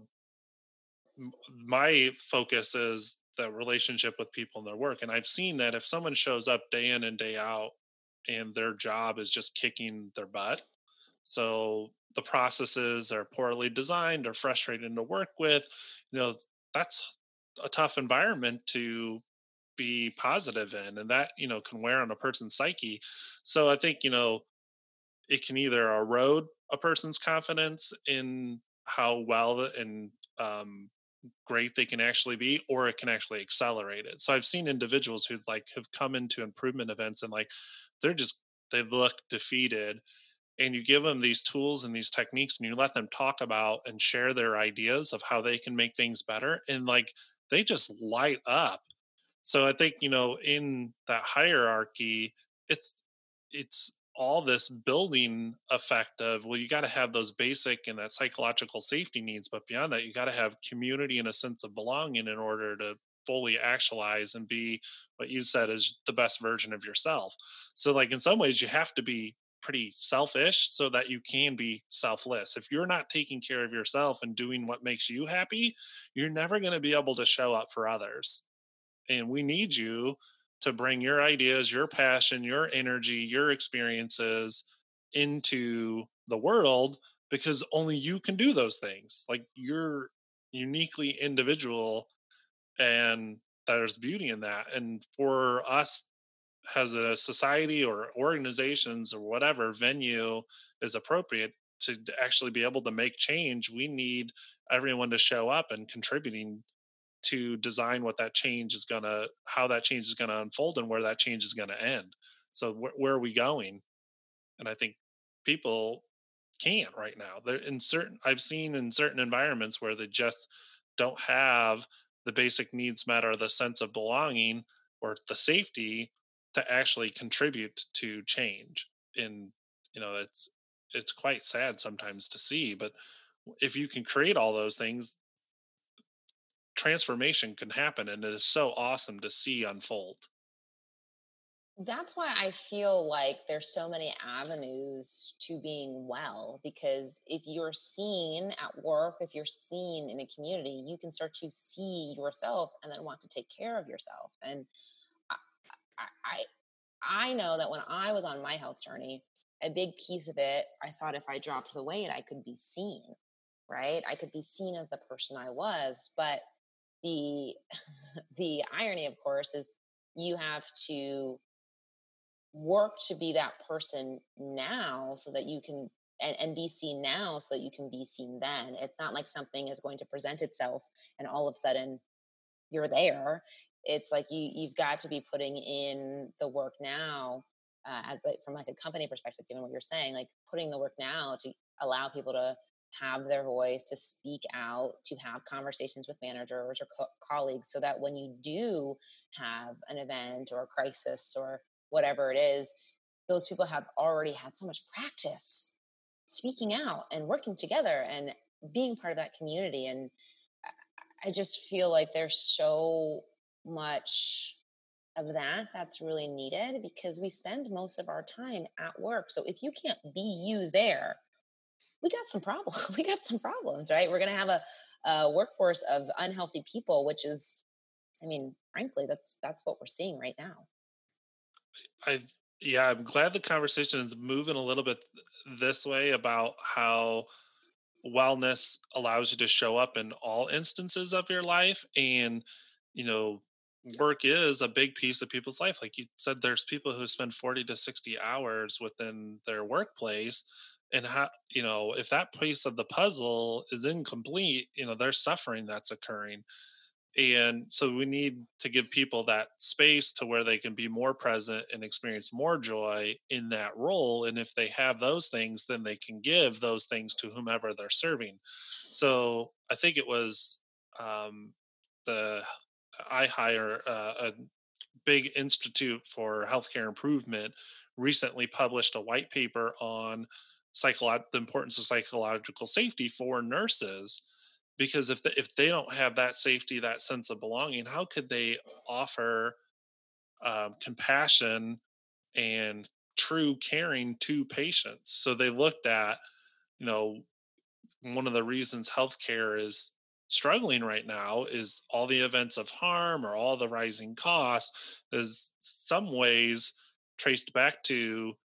my focus is the relationship with people in their work and i've seen that if someone shows up day in and day out and their job is just kicking their butt so the processes are poorly designed or frustrating to work with you know that's a tough environment to be positive in and that you know can wear on a person's psyche. So i think you know it can either erode a person's confidence in how well and um, great they can actually be or it can actually accelerate it. So i've seen individuals who like have come into improvement events and like they're just they look defeated and you give them these tools and these techniques and you let them talk about and share their ideas of how they can make things better and like they just light up so i think you know in that hierarchy it's it's all this building effect of well you got to have those basic and that psychological safety needs but beyond that you got to have community and a sense of belonging in order to fully actualize and be what you said is the best version of yourself. So like in some ways you have to be pretty selfish so that you can be selfless. If you're not taking care of yourself and doing what makes you happy you're never going to be able to show up for others and we need you to bring your ideas, your passion, your energy, your experiences into the world because only you can do those things. Like you're uniquely individual and there's beauty in that. And for us as a society or organizations or whatever venue is appropriate to actually be able to make change, we need everyone to show up and contributing to design what that change is going to how that change is going to unfold and where that change is going to end. So wh- where are we going? And i think people can't right now. They're in certain i've seen in certain environments where they just don't have the basic needs met or the sense of belonging or the safety to actually contribute to change. And you know it's it's quite sad sometimes to see but if you can create all those things transformation can happen and it is so awesome to see unfold that's why I feel like there's so many avenues to being well because if you're seen at work, if you're seen in a community, you can start to see yourself and then want to take care of yourself. And I, I, I know that when I was on my health journey, a big piece of it, I thought if I dropped the weight, I could be seen, right? I could be seen as the person I was, but the the irony of course is you have to work to be that person now so that you can and, and be seen now so that you can be seen then. It's not like something is going to present itself and all of a sudden you're there. It's like you you've got to be putting in the work now uh, as like from like a company perspective given what you're saying like putting the work now to allow people to have their voice, to speak out, to have conversations with managers or co- colleagues, so that when you do have an event or a crisis or whatever it is, those people have already had so much practice speaking out and working together and being part of that community. And I just feel like there's so much of that that's really needed because we spend most of our time at work. So if you can't be you there, we got some problems. we got some problems, right? We're going to have a, a workforce of unhealthy people, which is, I mean, frankly, that's that's what we're seeing right now. I yeah, I'm glad the conversation is moving a little bit this way about how wellness allows you to show up in all instances of your life and you know work is a big piece of people's life. Like you said, there's people who spend 40 to 60 hours within their workplace. And how, you know, if that piece of the puzzle is incomplete, you know, there's suffering that's occurring. And so we need to give people that space to where they can be more present and experience more joy in that role. And if they have those things, then they can give those things to whomever they're serving. So I think it was um, the IHI, uh, a big institute for healthcare improvement, recently published a white paper on psycholo- the importance of psychological safety for nurses. Because if the, if they don't have that safety, that sense of belonging, how could they offer um, compassion and true caring to patients? So they looked at, you know, one of the reasons healthcare is struggling right now is all the events of harm or all the rising costs is some ways traced back to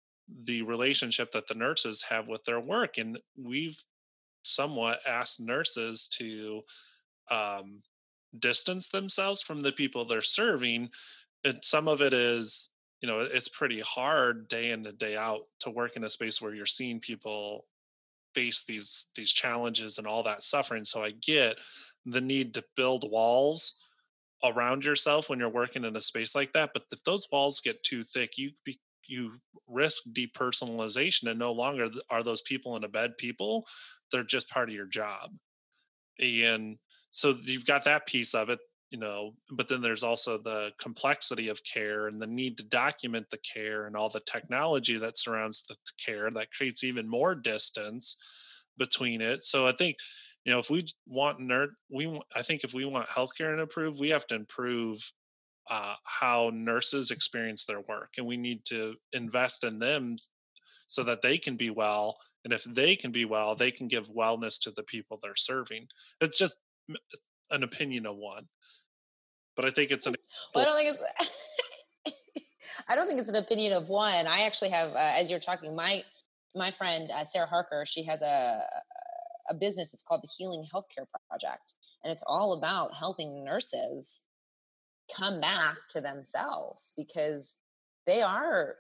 the relationship that the nurses have with their work and we've somewhat asked nurses to um, distance themselves from the people they're serving and some of it is you know it's pretty hard day in and day out to work in a space where you're seeing people face these these challenges and all that suffering so i get the need to build walls around yourself when you're working in a space like that but if those walls get too thick you be, you risk depersonalization and no longer are those people in a bed people they're just part of your job. And so you've got that piece of it you know but then there's also the complexity of care and the need to document the care and all the technology that surrounds the care that creates even more distance between it. So i think you know if we want nerd we i think if we want healthcare to improve we have to improve uh, how nurses experience their work and we need to invest in them so that they can be well and if they can be well they can give wellness to the people they're serving it's just an opinion of one but I think it's an. Well, I don't think it's. I don't think it's an opinion of one. I actually have, uh, as you're talking, my my friend uh, Sarah Harker. She has a a business. It's called the Healing Healthcare Project, and it's all about helping nurses come back to themselves because they are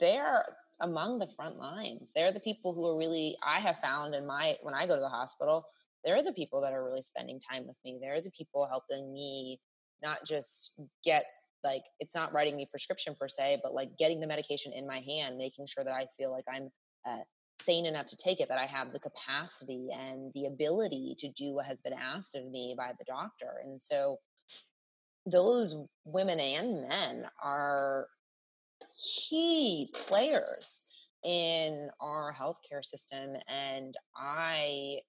they are among the front lines. They're the people who are really I have found in my when I go to the hospital they're the people that are really spending time with me. They're the people helping me not just get like it's not writing me prescription per se, but like getting the medication in my hand, making sure that I feel like I'm uh, sane enough to take it, that I have the capacity and the ability to do what has been asked of me by the doctor. And so those women and men are key players in our healthcare system. And I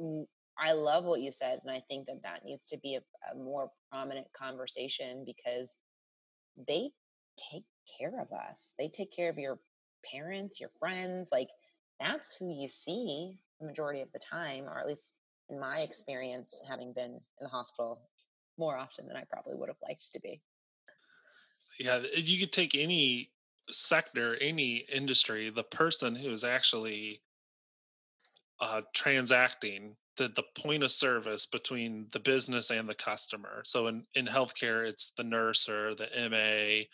mm, I love what you said, and I think that that needs to be a, a more prominent conversation because they take care of us. They take care of your parents, your friends. Like that's who you see the majority of the time, or at least in my experience, having been in the hospital more often than I probably would have liked to be. Yeah, you could take any sector, any industry, the person who's actually uh, transacting the, the point of service between the business and the customer. So in, in healthcare, it's the nurse or the MA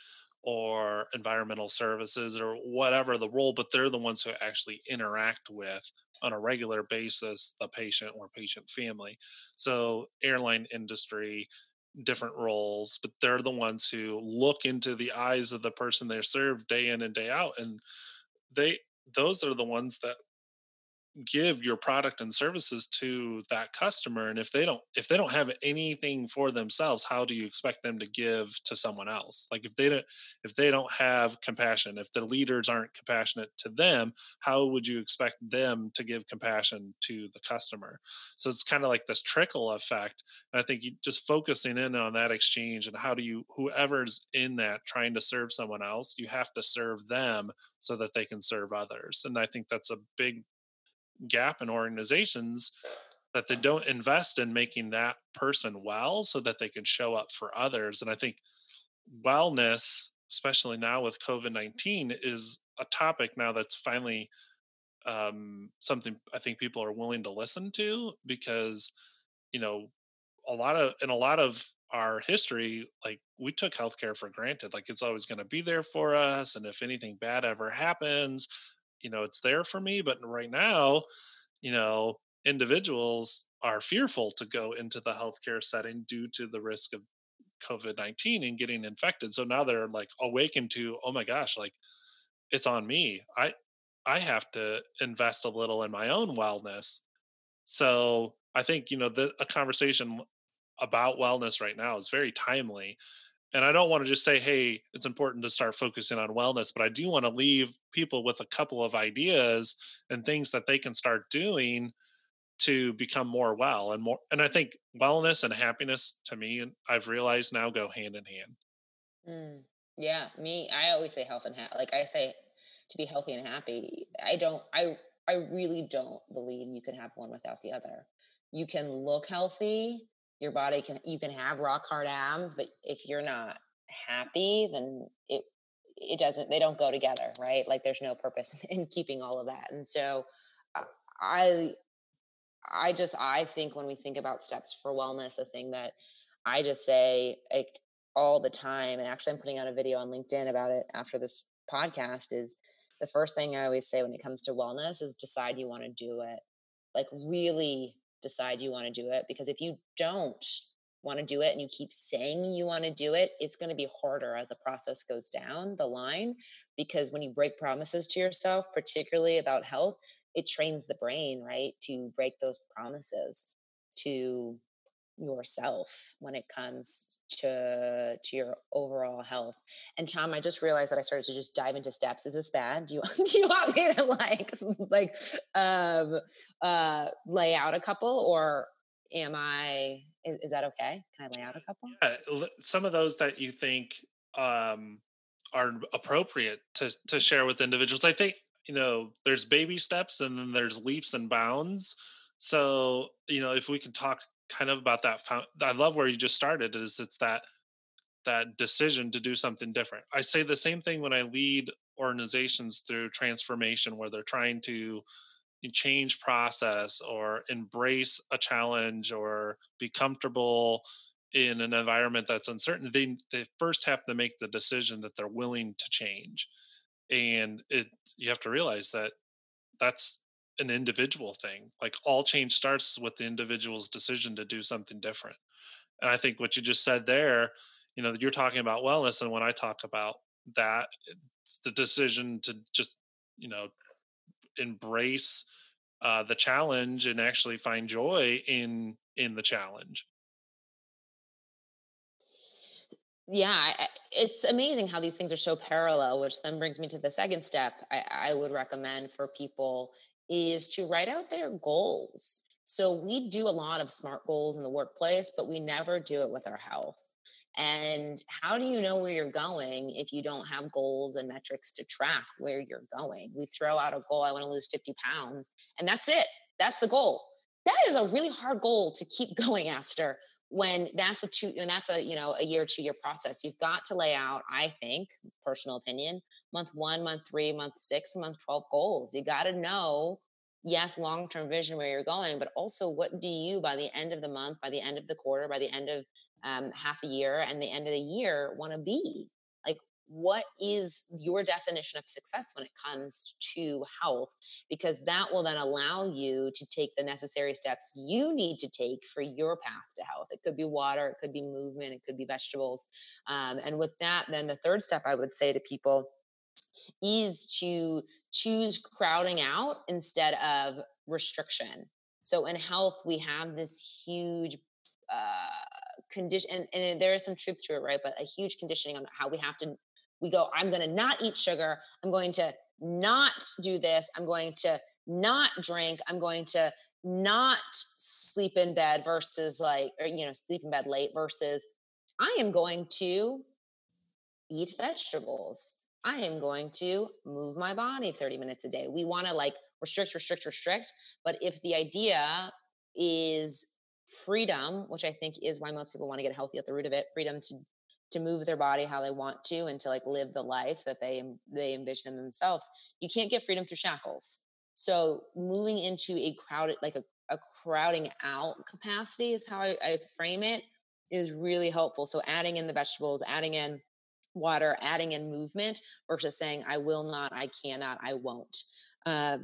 or environmental services or whatever the role, but they're the ones who actually interact with on a regular basis the patient or patient family. So airline industry, different roles, but they're the ones who look into the eyes of the person they serve day in and day out. And they those are the ones that give your product and services to that customer and if they don't if they don't have anything for themselves how do you expect them to give to someone else? Like if they don't if they don't have compassion if the leaders aren't compassionate to them how would you expect them to give compassion to the customer? So it's kind of like this trickle effect and i think you just focusing in on that exchange and how do you whoever's in that trying to serve someone else you have to serve them so that they can serve others and i think that's a big gap in organizations that they don't invest in making that person well so that they can show up for others and i think wellness especially now with covid-19 is a topic now that's finally um, something i think people are willing to listen to because you know a lot of in a lot of our history, like we took healthcare for granted. Like it's always going to be there for us. And if anything bad ever happens, you know, it's there for me. But right now, you know, individuals are fearful to go into the healthcare setting due to the risk of COVID 19 and getting infected. So now they're like awakened to, oh my gosh, like it's on me. I, I have to invest a little in my own wellness. So I think, you know, the, a conversation about wellness right now is very timely. And I don't want to just say, hey, it's important to start focusing on wellness, but I do want to leave people with a couple of ideas and things that they can start doing to become more well and more. And I think wellness and happiness to me, I've realized now go hand in hand. Mm, yeah, me, I always say health and ha- like I say to be healthy and happy. I don't, I, I really don't believe you can have one without the other. You can look healthy your body can you can have rock hard abs but if you're not happy then it it doesn't they don't go together right? Like there's no purpose in keeping all of that. And so uh, i i just i think when we think about steps for wellness a thing that i just say like all the time and actually i'm putting out a video on linkedin about it after this podcast is the first thing i always say when it comes to wellness is decide you want to do it. Like really decide you want to do it because if you don't want to do it and you keep saying you want to do it it's going to be harder as the process goes down the line because when you break promises to yourself particularly about health it trains the brain right to break those promises to yourself when it comes to to your overall health. And Tom, I just realized that I started to just dive into steps. Is this bad? Do you do you want me to like like um uh lay out a couple or am I is, is that okay? Can I lay out a couple? Yeah, some of those that you think um are appropriate to to share with individuals. I think you know there's baby steps and then there's leaps and bounds. So you know if we can talk kind of about that i love where you just started is it's that that decision to do something different. I say the same thing when i lead organizations through transformation where they're trying to change process or embrace a challenge or be comfortable in an environment that's uncertain they, they first have to make the decision that they're willing to change. And it you have to realize that that's an individual thing. Like all change starts with the individual's decision to do something different. And I think what you just said there, you know, you're talking about wellness. And when I talk about that, it's the decision to just, you know, embrace uh, the challenge and actually find joy in in the challenge yeah it's amazing how these things are so parallel which then brings me to the second step I, I, would recommend for people is to write out their goals. So we do a lot of SMART goals in the workplace, but we never do it with our health. And how do you know where you're going if you don't have goals and metrics to track where you're going? We throw out a goal, I want to lose 50 pounds, and that's it. That's the goal. That is a really hard goal to keep going after when that's a two and that's a you know a year two year process you've got to lay out i think personal opinion month one month three month six month 12 goals. You got to know yes long term vision where you're going but also what do you by the end of the month by the end of the quarter by the end of um, half a year and the end of the year want to be what is your definition of success when it comes to health? Because that will then allow you to take the necessary steps you need to take for your path to health. It could be water it could be movement it could be vegetables um, and with that then the third step i would say to people is to choose crowding out instead of restriction. So in health we have this huge uh, condition and, and, there is some truth to it right? But a huge conditioning on how we have to we go, I'm going to not eat sugar. I'm going to not do this. I'm going to not drink. I'm going to not sleep in bed versus like, or, you know, sleep in bed late versus I am going to eat vegetables. I am going to move my body 30 minutes a day. We want to like restrict, restrict, restrict. But if the idea is freedom, which I think is why most people want to get healthy at the root of it, freedom to to move their body how they want to and to like live the life that they they envision themselves you can't get freedom through shackles so moving into a crowded like a, a crowding out capacity is how I, I frame it is really helpful. So adding in the vegetables, adding in water, adding in movement versus saying, I will not, I cannot, I won't. Uh,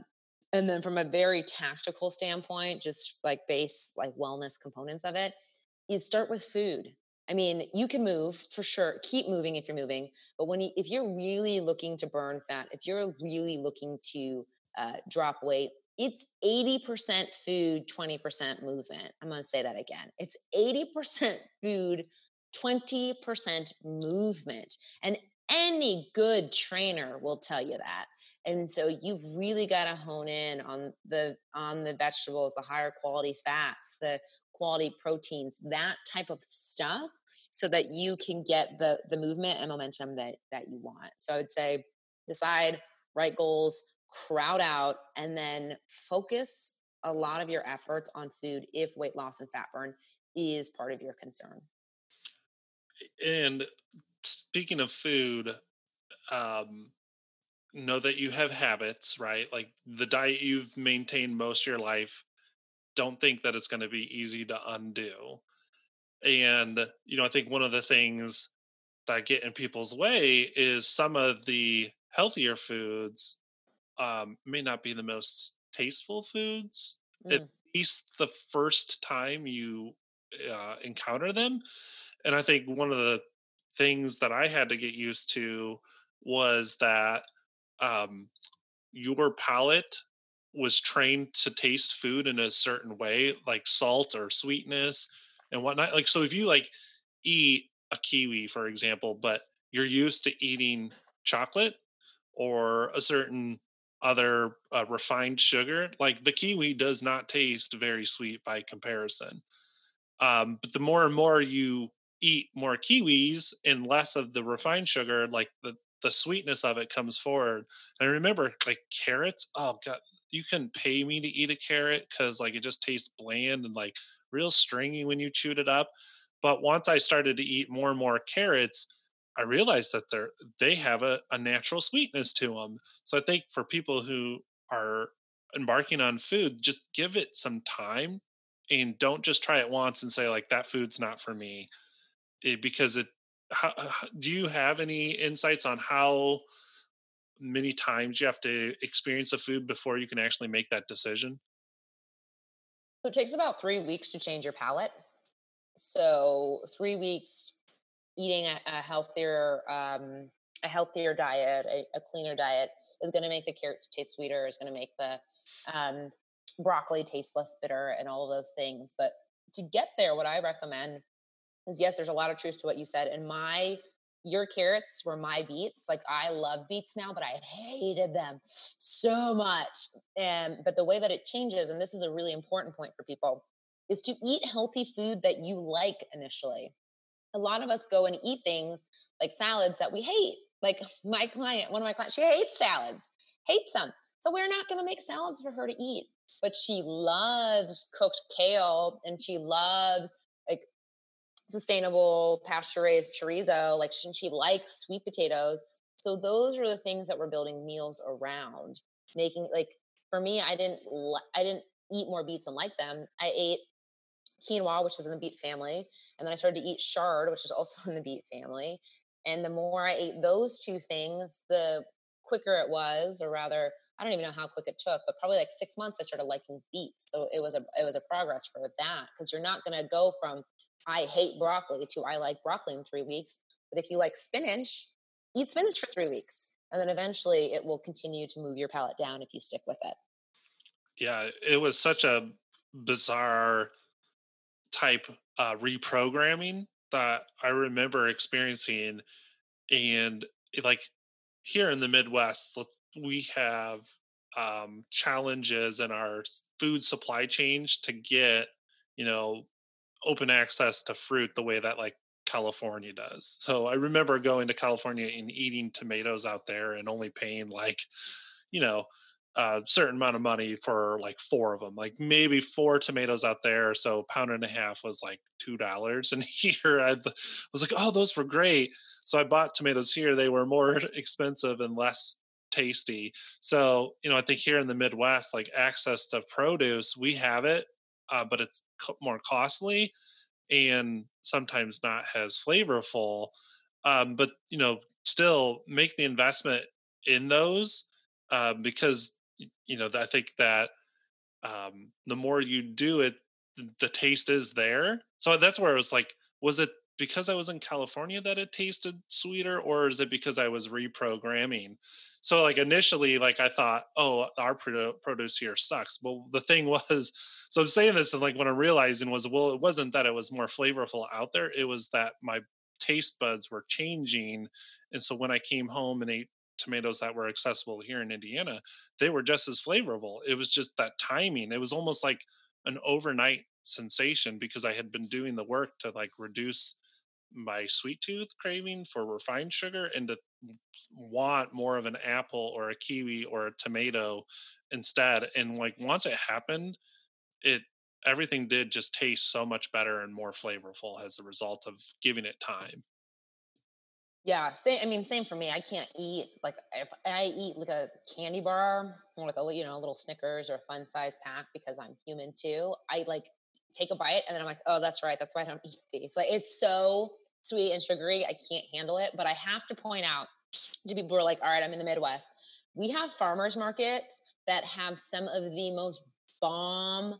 and then from a very tactical standpoint, just like base, like wellness components of it, you start with food. I mean, you can move for sure. Keep moving if you're moving, but when you, if you're really looking to burn fat, if you're really looking to uh, drop weight, it's 80% food, 20% movement. I'm going to say that again. It's 80% food, 20% movement. And any good trainer will tell you that. And so you've really got to hone in on the on the vegetables, the higher quality fats, the quality proteins, that type of stuff so that you can get the the movement and momentum that that you want. So I would say decide, write goals, crowd out and then focus a lot of your efforts on food if weight loss and fat burn is part of your concern. And speaking of food, um, know that you have habits, right? Like the diet you've maintained most of your life. Don't think that it's going to be easy to undo. And, you know, I think one of the things that get in people's way is some of the healthier foods um, may not be the most tasteful foods, mm. at least the first time you uh, encounter them. And I think one of the things that I had to get used to was that um, your palate was trained to taste food in a certain way, like salt or sweetness and whatnot. Like, so if you like eat a kiwi, for example, but you're used to eating chocolate or a certain other uh, refined sugar, like the kiwi does not taste very sweet by comparison. Um, but the more and more you eat more kiwis and less of the refined sugar, like the the sweetness of it comes forward. And I remember like carrots. Oh god, you can't pay me to eat a carrot because like it just tastes bland and like real stringy when you chewed it up. But once I started to eat more and more carrots, I realized that they're they have a, a natural sweetness to them. So I think for people who are embarking on food, just give it some time and don't just try it once and say like that food's not for me, it, because it. How, do you have any insights on how many times you have to experience a food before you can actually make that decision? So it takes about three weeks to change your palate. So three weeks eating a, a healthier um, a healthier diet, a, a cleaner diet is going to make the carrot taste sweeter. Is going to make the um, broccoli taste less bitter, and all of those things. But to get there, what I recommend is yes, there's a lot of truth to what you said. And my your carrots were my beets. Like I love beets now, but I hated them so much. And but the way that it changes, and this is a really important point for people, is to eat healthy food that you like initially a lot of us go and eat things like salads that we hate. Like my client, one of my clients, she hates salads, hates them. So we're not going to make salads for her to eat. But she loves cooked kale and she loves sustainable pasture raised chorizo. Like she, she likes sweet potatoes. So those are the things that we're building meals around. Making like for me, I didn't I didn't eat more beets and like them. I ate quinoa, which is in the beet family. And then I started to eat chard, which is also in the beet family. And the more I ate those two things, the quicker it was, or rather, I don't even know how quick it took, but probably like six months, I started liking beets. So it was a it was a progress for that because you're not going to go from I hate broccoli to I like broccoli in three weeks. But if you like spinach, eat spinach for three weeks, and then eventually it will continue to move your palate down if you stick with it. Yeah, it was such a bizarre type uh, reprogramming that I remember experiencing. And it, like here in the Midwest, we have um, challenges in our food supply chains to get, you know, open access to fruit the way that like California does. So I remember going to California and eating tomatoes out there and only paying like, you know, a certain amount of money for like four of them, like maybe four tomatoes out there. So a pound and a half was like two dollars. And here I was like, oh, those were great. So I bought tomatoes here. They were more expensive and less tasty. So you know, I think here in the Midwest, like access to produce, we have it, uh, but it's more costly. and sometimes not as flavorful. Um, but you know, still make the investment in those uh, because you know I think that um, the more you do it, the, taste is there. So that's where I was like, was it because I was in California that it tasted sweeter, or is it because I was reprogramming? So, like initially, like I thought, oh, our produce here sucks. Well, the thing was, so I'm saying this, and like what I'm realizing was, well, it wasn't that it was more flavorful out there; it was that my taste buds were changing, and so when I came home and ate tomatoes that were accessible here in Indiana, they were just as flavorful. It was just that timing. It was almost like an overnight sensation because I had been doing the work to like reduce my sweet tooth craving for refined sugar and to want more of an apple or a kiwi or a tomato instead. And like once it happened, it everything did just taste so much better and more flavorful as a result of giving it time. Yeah, same. I mean, same for me. I can't eat like if I eat like a candy bar or like a you know a little Snickers or a fun size pack because I'm human too. I like take a bite and then I'm like, oh, that's right. That's why I don't eat these. Like it's so sweet and sugary. I can't handle it. But I have to point out to people who are like, all right, I'm in the Midwest. We have farmers markets that have some of the most bomb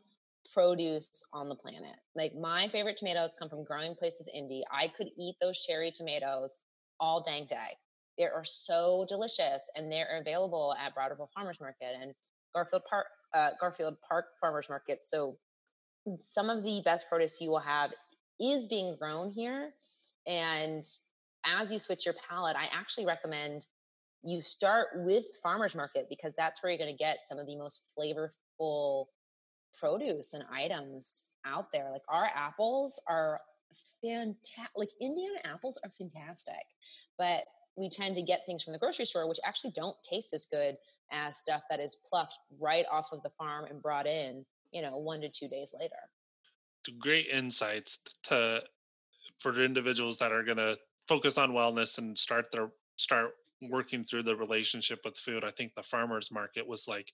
produce on the planet. Like my favorite tomatoes come from growing places Indy. I could eat those cherry tomatoes all dang day. They are so delicious and they're available at Broad Ripple Farmers Market and Garfield Park uh, Garfield Park Farmers Market. So some of the best produce you will have is being grown here. And as you switch your palate, I actually recommend you start with farmers market because that's where you're going to get some of the most flavorful produce and items out there. Like our apples are fantastic. Like Indiana apples are fantastic, but we tend to get things from the grocery store which actually don't taste as good as stuff that is plucked right off of the farm and brought in, you know, one to two days later. Great insights to for individuals that are going to focus on wellness and start their start working through the relationship with food. I think the farmers market was like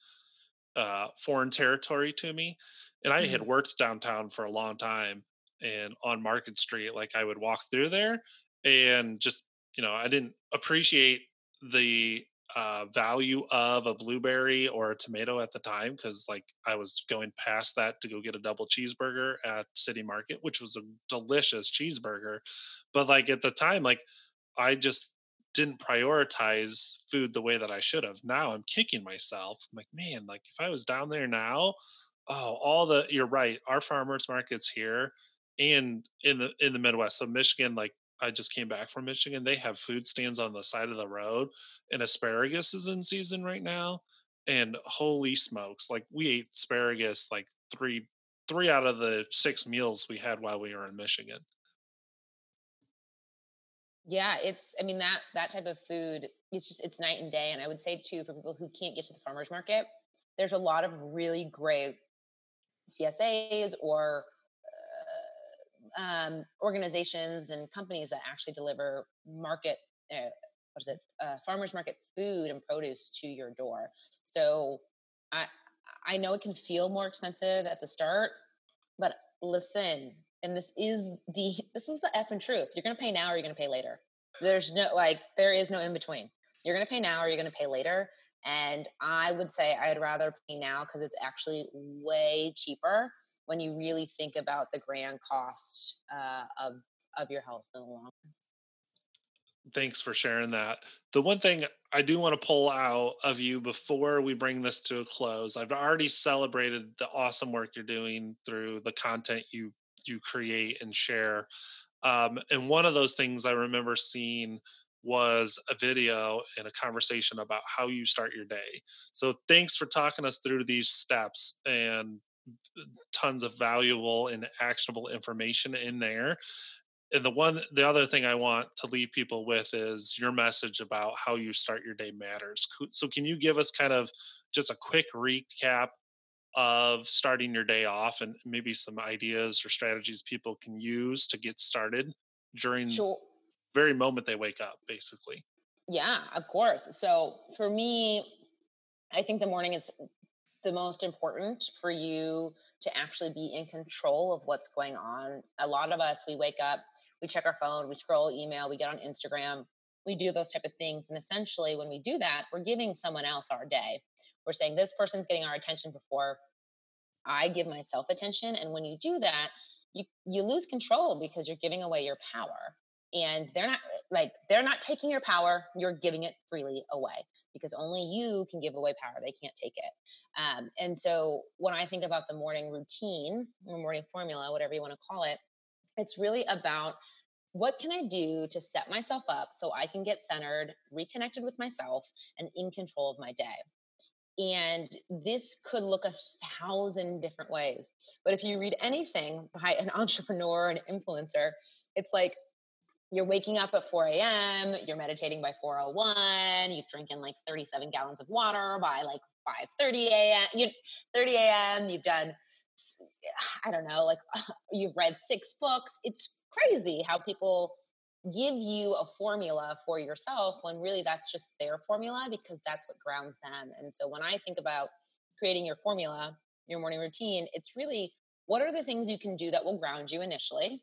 uh, foreign territory to me, and I had mm. worked downtown for a long time and on Market Street, like I would walk through there and just, you know, I didn't appreciate the uh, value of a blueberry or a tomato at the time because like I was going past that to go get a double cheeseburger at City Market, which was a delicious cheeseburger. But like at the time, like I just didn't prioritize food the way that I should have. Now I'm kicking myself. I'm like, man, like if I was down there now, oh, all the you're right. Our farmers markets here and in the in the Midwest. So Michigan, like I just came back from Michigan, they have food stands on the side of the road, and asparagus is in season right now. And holy smokes, like we ate asparagus like three three out of the six meals we had while we were in Michigan. Yeah, it's I mean that that type of food it's just it's night and day. And I would say too for people who can't get to the farmers market, there's a lot of really great CSAs or um, organizations and companies that actually deliver market uh, what is it uh, farmers market food and produce to your door so i i know it can feel more expensive at the start but listen and this is the this is the f and truth you're to pay now or you're to pay later there's no like there is no in between you're to pay now or you're to pay later and i would say i'd rather pay now because it's actually way cheaper when you really think about the grand cost uh, of of your health in the long run. Thanks for sharing that. The one thing I do want to pull out of you before we bring this to a close, I've already celebrated the awesome work you're doing through the content you you create and share. Um, and one of those things I remember seeing was a video and a conversation about how you start your day. So thanks for talking us through these steps and tons of valuable and actionable information in there and the one the other thing i want to leave people with is your message about how you start your day matters so can you give us kind of just a quick recap of starting your day off and maybe some ideas or strategies people can use to get started during sure. very moment they wake up basically yeah of course so for me i think the morning is the most important for you to actually be in control of what's going on. A lot of us, we wake up, we check our phone, we scroll email, we get on Instagram, we do those type of things. And essentially, when we do that, we're giving someone else our day. We're saying this person's getting our attention before I give myself attention. And when you do that, you, you lose control because you're giving away your power and they're not like they're not taking your power you're giving it freely away because only you can give away power they can't take it um, and so when i think about the morning routine or morning formula whatever you want to call it it's really about what can i do to set myself up so i can get centered reconnected with myself and in control of my day and this could look a thousand different ways. But if you read anything by an entrepreneur, an influencer, it's like you're waking up at 4 a.m., you're meditating by 401, you've drinking like 37 gallons of water by like 5:30 a.m. You 30 a.m. You've done, I don't know, like you've read six books. It's crazy how people give you a formula for yourself when really that's just their formula because that's what grounds them. And so when I think about creating your formula, your morning routine, it's really what are the things you can do that will ground you initially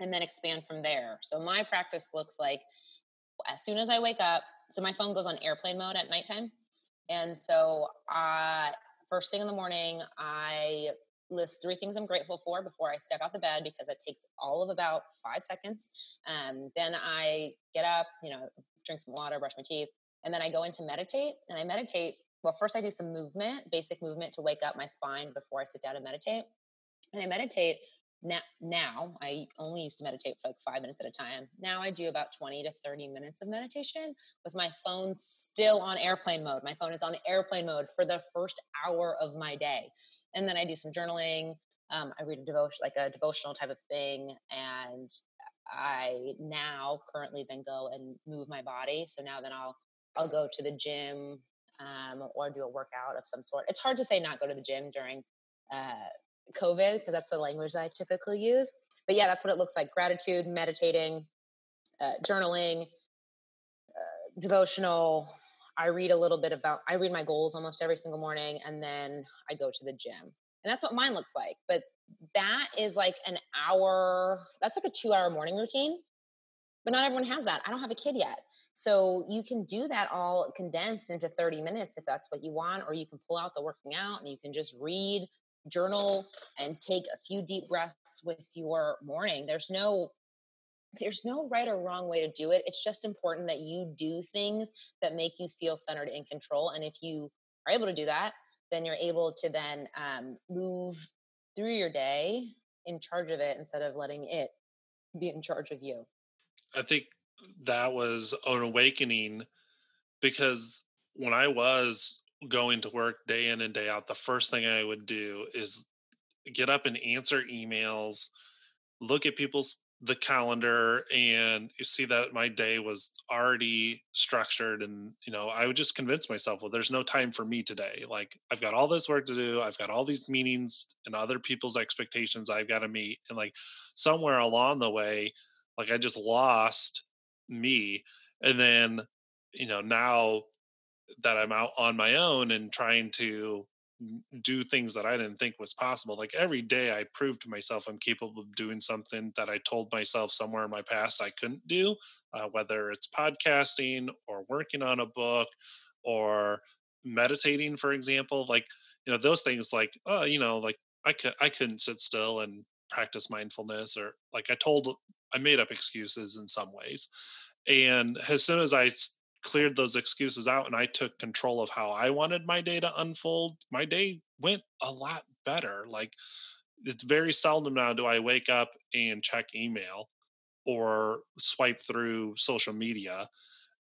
and then expand from there. So my practice looks like as soon as I wake up, so my phone goes on airplane mode at nighttime. And so uh, first thing in the morning, I list three things I'm grateful for before I step out the bed because it takes all of about five seconds. Um, then I get up, you know, drink some water, brush my teeth, and then I go into meditate. And I meditate. Well, first I do some movement, basic movement to wake up my spine before I sit down and meditate. And I meditate now, now I only used to meditate for like five minutes at a time. Now I do about 20 to 30 minutes of meditation with my phone still on airplane mode. My phone is on airplane mode for the first hour of my day. And then I do some journaling. Um, I read a devotion, like a devotional type of thing. And I now currently then go and move my body. So now then I'll, I'll go to the gym um, or do a workout of some sort. It's hard to say not go to the gym during uh, COVID because that's the language I typically use. But yeah, that's what it looks like gratitude, meditating, uh, journaling, uh, devotional. I read a little bit about, I read my goals almost every single morning and then I go to the gym. And that's what mine looks like. But that is like an hour, that's like a two hour morning routine. But not everyone has that. I don't have a kid yet. So you can do that all condensed into 30 minutes if that's what you want, or you can pull out the working out and you can just read journal and take a few deep breaths with your morning. There's no there's no right or wrong way to do it. It's just important that you do things that make you feel centered in control and if you are able to do that then you're able to then um, move through your day in charge of it instead of letting it be in charge of you. I think that was an awakening because when i was going to work day in and day out, the first thing I would do is get up and answer emails, look at people's the calendar and you see that my day was already structured and you know i would just convince myself well there's no time for me today. Like i've got all this work to do. I've got all these meetings and other people's expectations i've got to meet. And like somewhere along the way like i just lost me. And then you know now that I'm out on my own and trying to do things that I didn't think was possible. Like every day I prove to myself I'm capable of doing something that I told myself somewhere in my past I couldn't do, uh, whether it's podcasting or working on a book or meditating, for example, like, you know, those things like, oh, you know, like I could, I couldn't sit still and practice mindfulness or like I told, I made up excuses in some ways. And as soon as I cleared those excuses out and I took control of how I wanted my day to unfold, my day went a lot better. Like it's very seldom now do I wake up and check email or swipe through social media.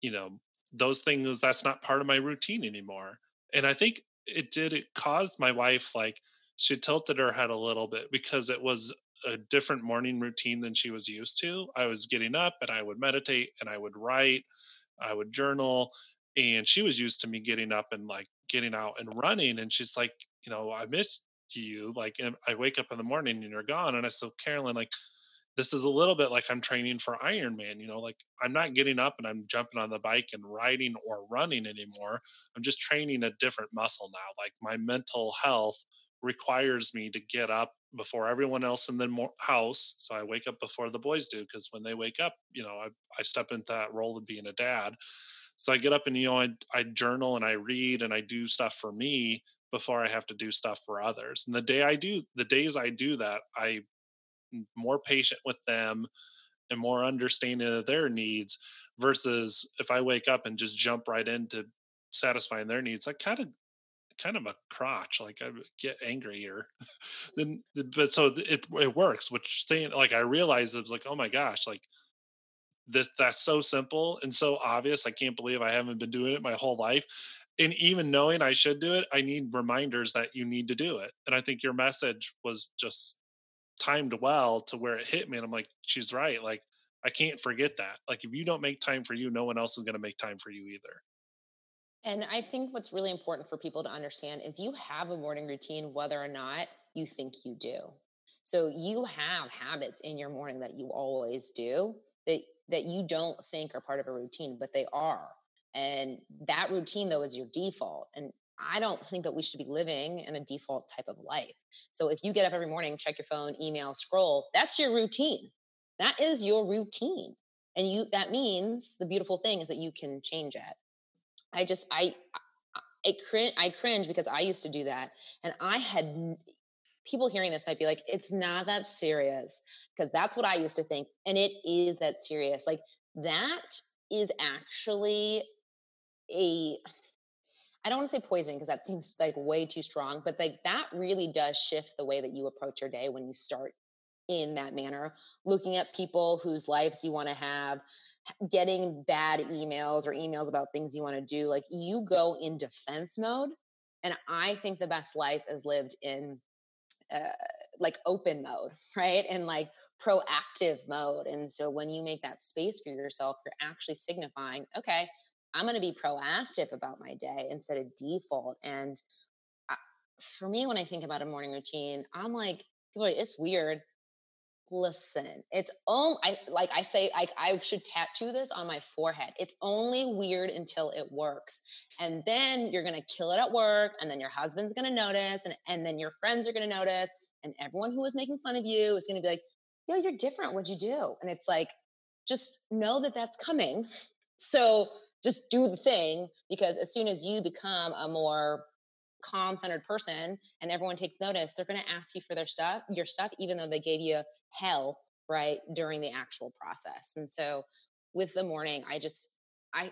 You know, those things that's not part of my routine anymore. And I think it did it caused my wife like she tilted her head a little bit because it was a different morning routine than she was used to. I was getting up and I would meditate and I would write I would journal. And she was used to me getting up and like getting out and running. And she's like, you know, I missed you. Like, I wake up in the morning and you're gone. And I said, Carolyn, like, this is a little bit like I'm training for Ironman. You know, like I'm not getting up and I'm jumping on the bike and riding or running anymore. I'm just training a different muscle now. Like my mental health requires me to get up before everyone else in the house. So I wake up before the boys do because when they wake up, you know, I, I step into that role of being a dad. So I get up and you know I, I journal and I read and I do stuff for me before I have to do stuff for others. And the day I do, the days I do that, I'm more patient with them and more understanding of their needs versus if I wake up and just jump right into satisfying their needs, I kind of kind of a crotch like i get angrier then but so it, it works which staying like i realized it was like oh my gosh like this that's so simple and so obvious i can't believe i haven't been doing it my whole life and even knowing i should do it i need reminders that you need to do it and i think your message was just timed well to where it hit me and i'm like she's right like i can't forget that like if you don't make time for you no one else is going to make time for you either and i think what's really important for people to understand is you have a morning routine whether or not you think you do so you have habits in your morning that you always do that that you don't think are part of a routine but they are and that routine though is your default and I don't think that we should be living in a default type of life. So if you get up every morning, check your phone, email, scroll, that's your routine. That is your routine. And you that means the beautiful thing is that you can change it. I just I I cringe, I cringe because I used to do that and I had people hearing this might be like it's not that serious because that's what I used to think and it is that serious. Like that is actually a I don't want to say poison because that seems like way too strong, but like that really does shift the way that you approach your day when you start in that manner, looking at people whose lives you want to have, getting bad emails or emails about things you want to do. Like you go in defense mode. And I think the best life is lived in uh, like open mode, right? And like proactive mode. And so when you make that space for yourself, you're actually signifying, okay, I'm going to be proactive about my day instead of default. And I, for me, when I think about a morning routine, I'm like, people are, it's weird. Listen, it's only I like I say like I should tattoo this on my forehead. It's only weird until it works. And then you're gonna kill it at work, and then your husband's gonna notice, and, and then your friends are gonna notice, and everyone who is making fun of you is gonna be like, yo, you're different. What'd you do? And it's like, just know that that's coming. So just do the thing because as soon as you become a more calm centered person and everyone takes notice they're going to ask you for their stuff your stuff even though they gave you hell right during the actual process and so with the morning i just i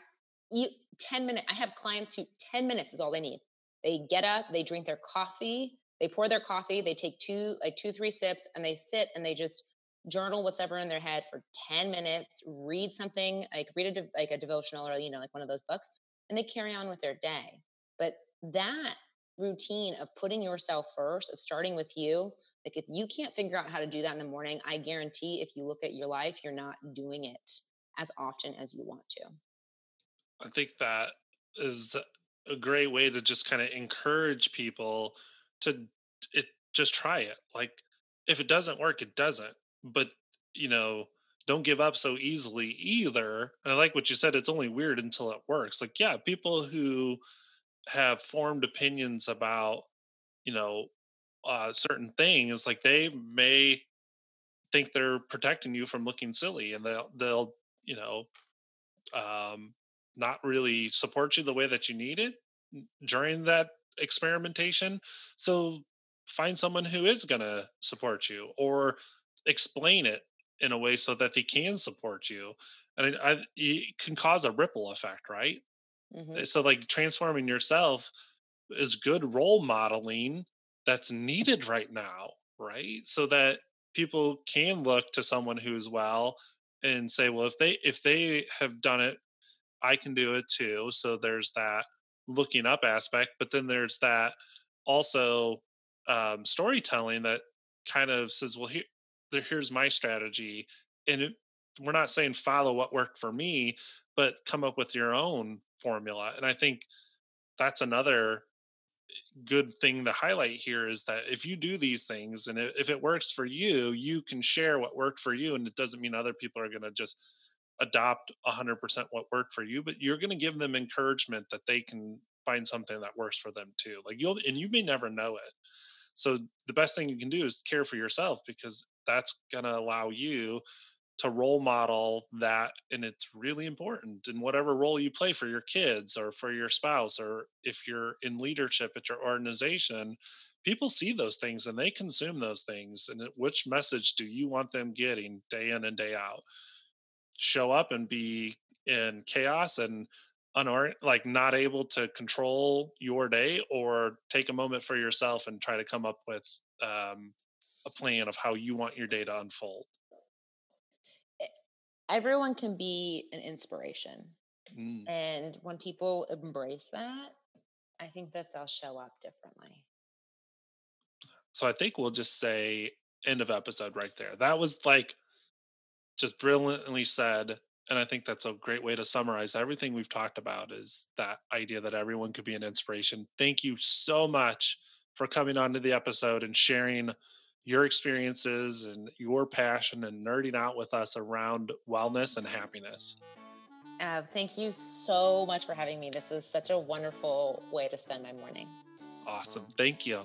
you 10 minutes i have clients who 10 minutes is all they need they get up they drink their coffee they pour their coffee they take two like two three sips and they sit and they just journal what's ever in their head for 10 minutes, read something, like read a like a devotional or you know like one of those books and they carry on with their day. But that routine of putting yourself first, of starting with you, like if you can't figure out how to do that in the morning, I guarantee if you look at your life, you're not doing it as often as you want to. I think that is a great way to just kind of encourage people to it just try it. Like if it doesn't work, it doesn't but you know don't give up so easily either and i like what you said it's only weird until it works like yeah people who have formed opinions about you know uh, certain things like they may think they're protecting you from looking silly and they'll they'll you know um not really support you the way that you need it during that experimentation so find someone who is going to support you or explain it in a way so that they can support you and I, I, it can cause a ripple effect right mm-hmm. so like transforming yourself is good role modeling that's needed right now right? So that people can look to someone who's well and say well if they if they have done it i can do it too. So there's that looking up aspect but then there's that also um, storytelling that kind of says well here here's my strategy and it, we're not saying follow what worked for me but come up with your own formula and i think that's another good thing to highlight here is that if you do these things and if it works for you, you can share what worked for you. And it doesn't mean other people are going to just adopt 100% what worked for you, but you're going to give them encouragement that they can find something that works for them too. Like you'll, and you may never know it. So the best thing you can do is care for yourself because that's going to allow you to role model that and it's really important in whatever role you play for your kids or for your spouse or if you're in leadership at your organization people see those things and they consume those things and which message do you want them getting day in and day out? Show up and be in chaos and unor- like not able to control your day or take a moment for yourself and try to come up with um, a plan of how you want your day to unfold everyone can be an inspiration. Mm. And when people embrace that, I think that they'll show up differently. So I think we'll just say end of episode right there. That was like just brilliantly said. And I think that's a great way to summarize everything we've talked about is that idea that everyone could be an inspiration. Thank you so much for coming on to the episode and sharing your experiences and your passion and nerding out with us around wellness and happiness. Av, thank you so much for having me. This was such a wonderful way to spend my morning. Awesome. Thank you.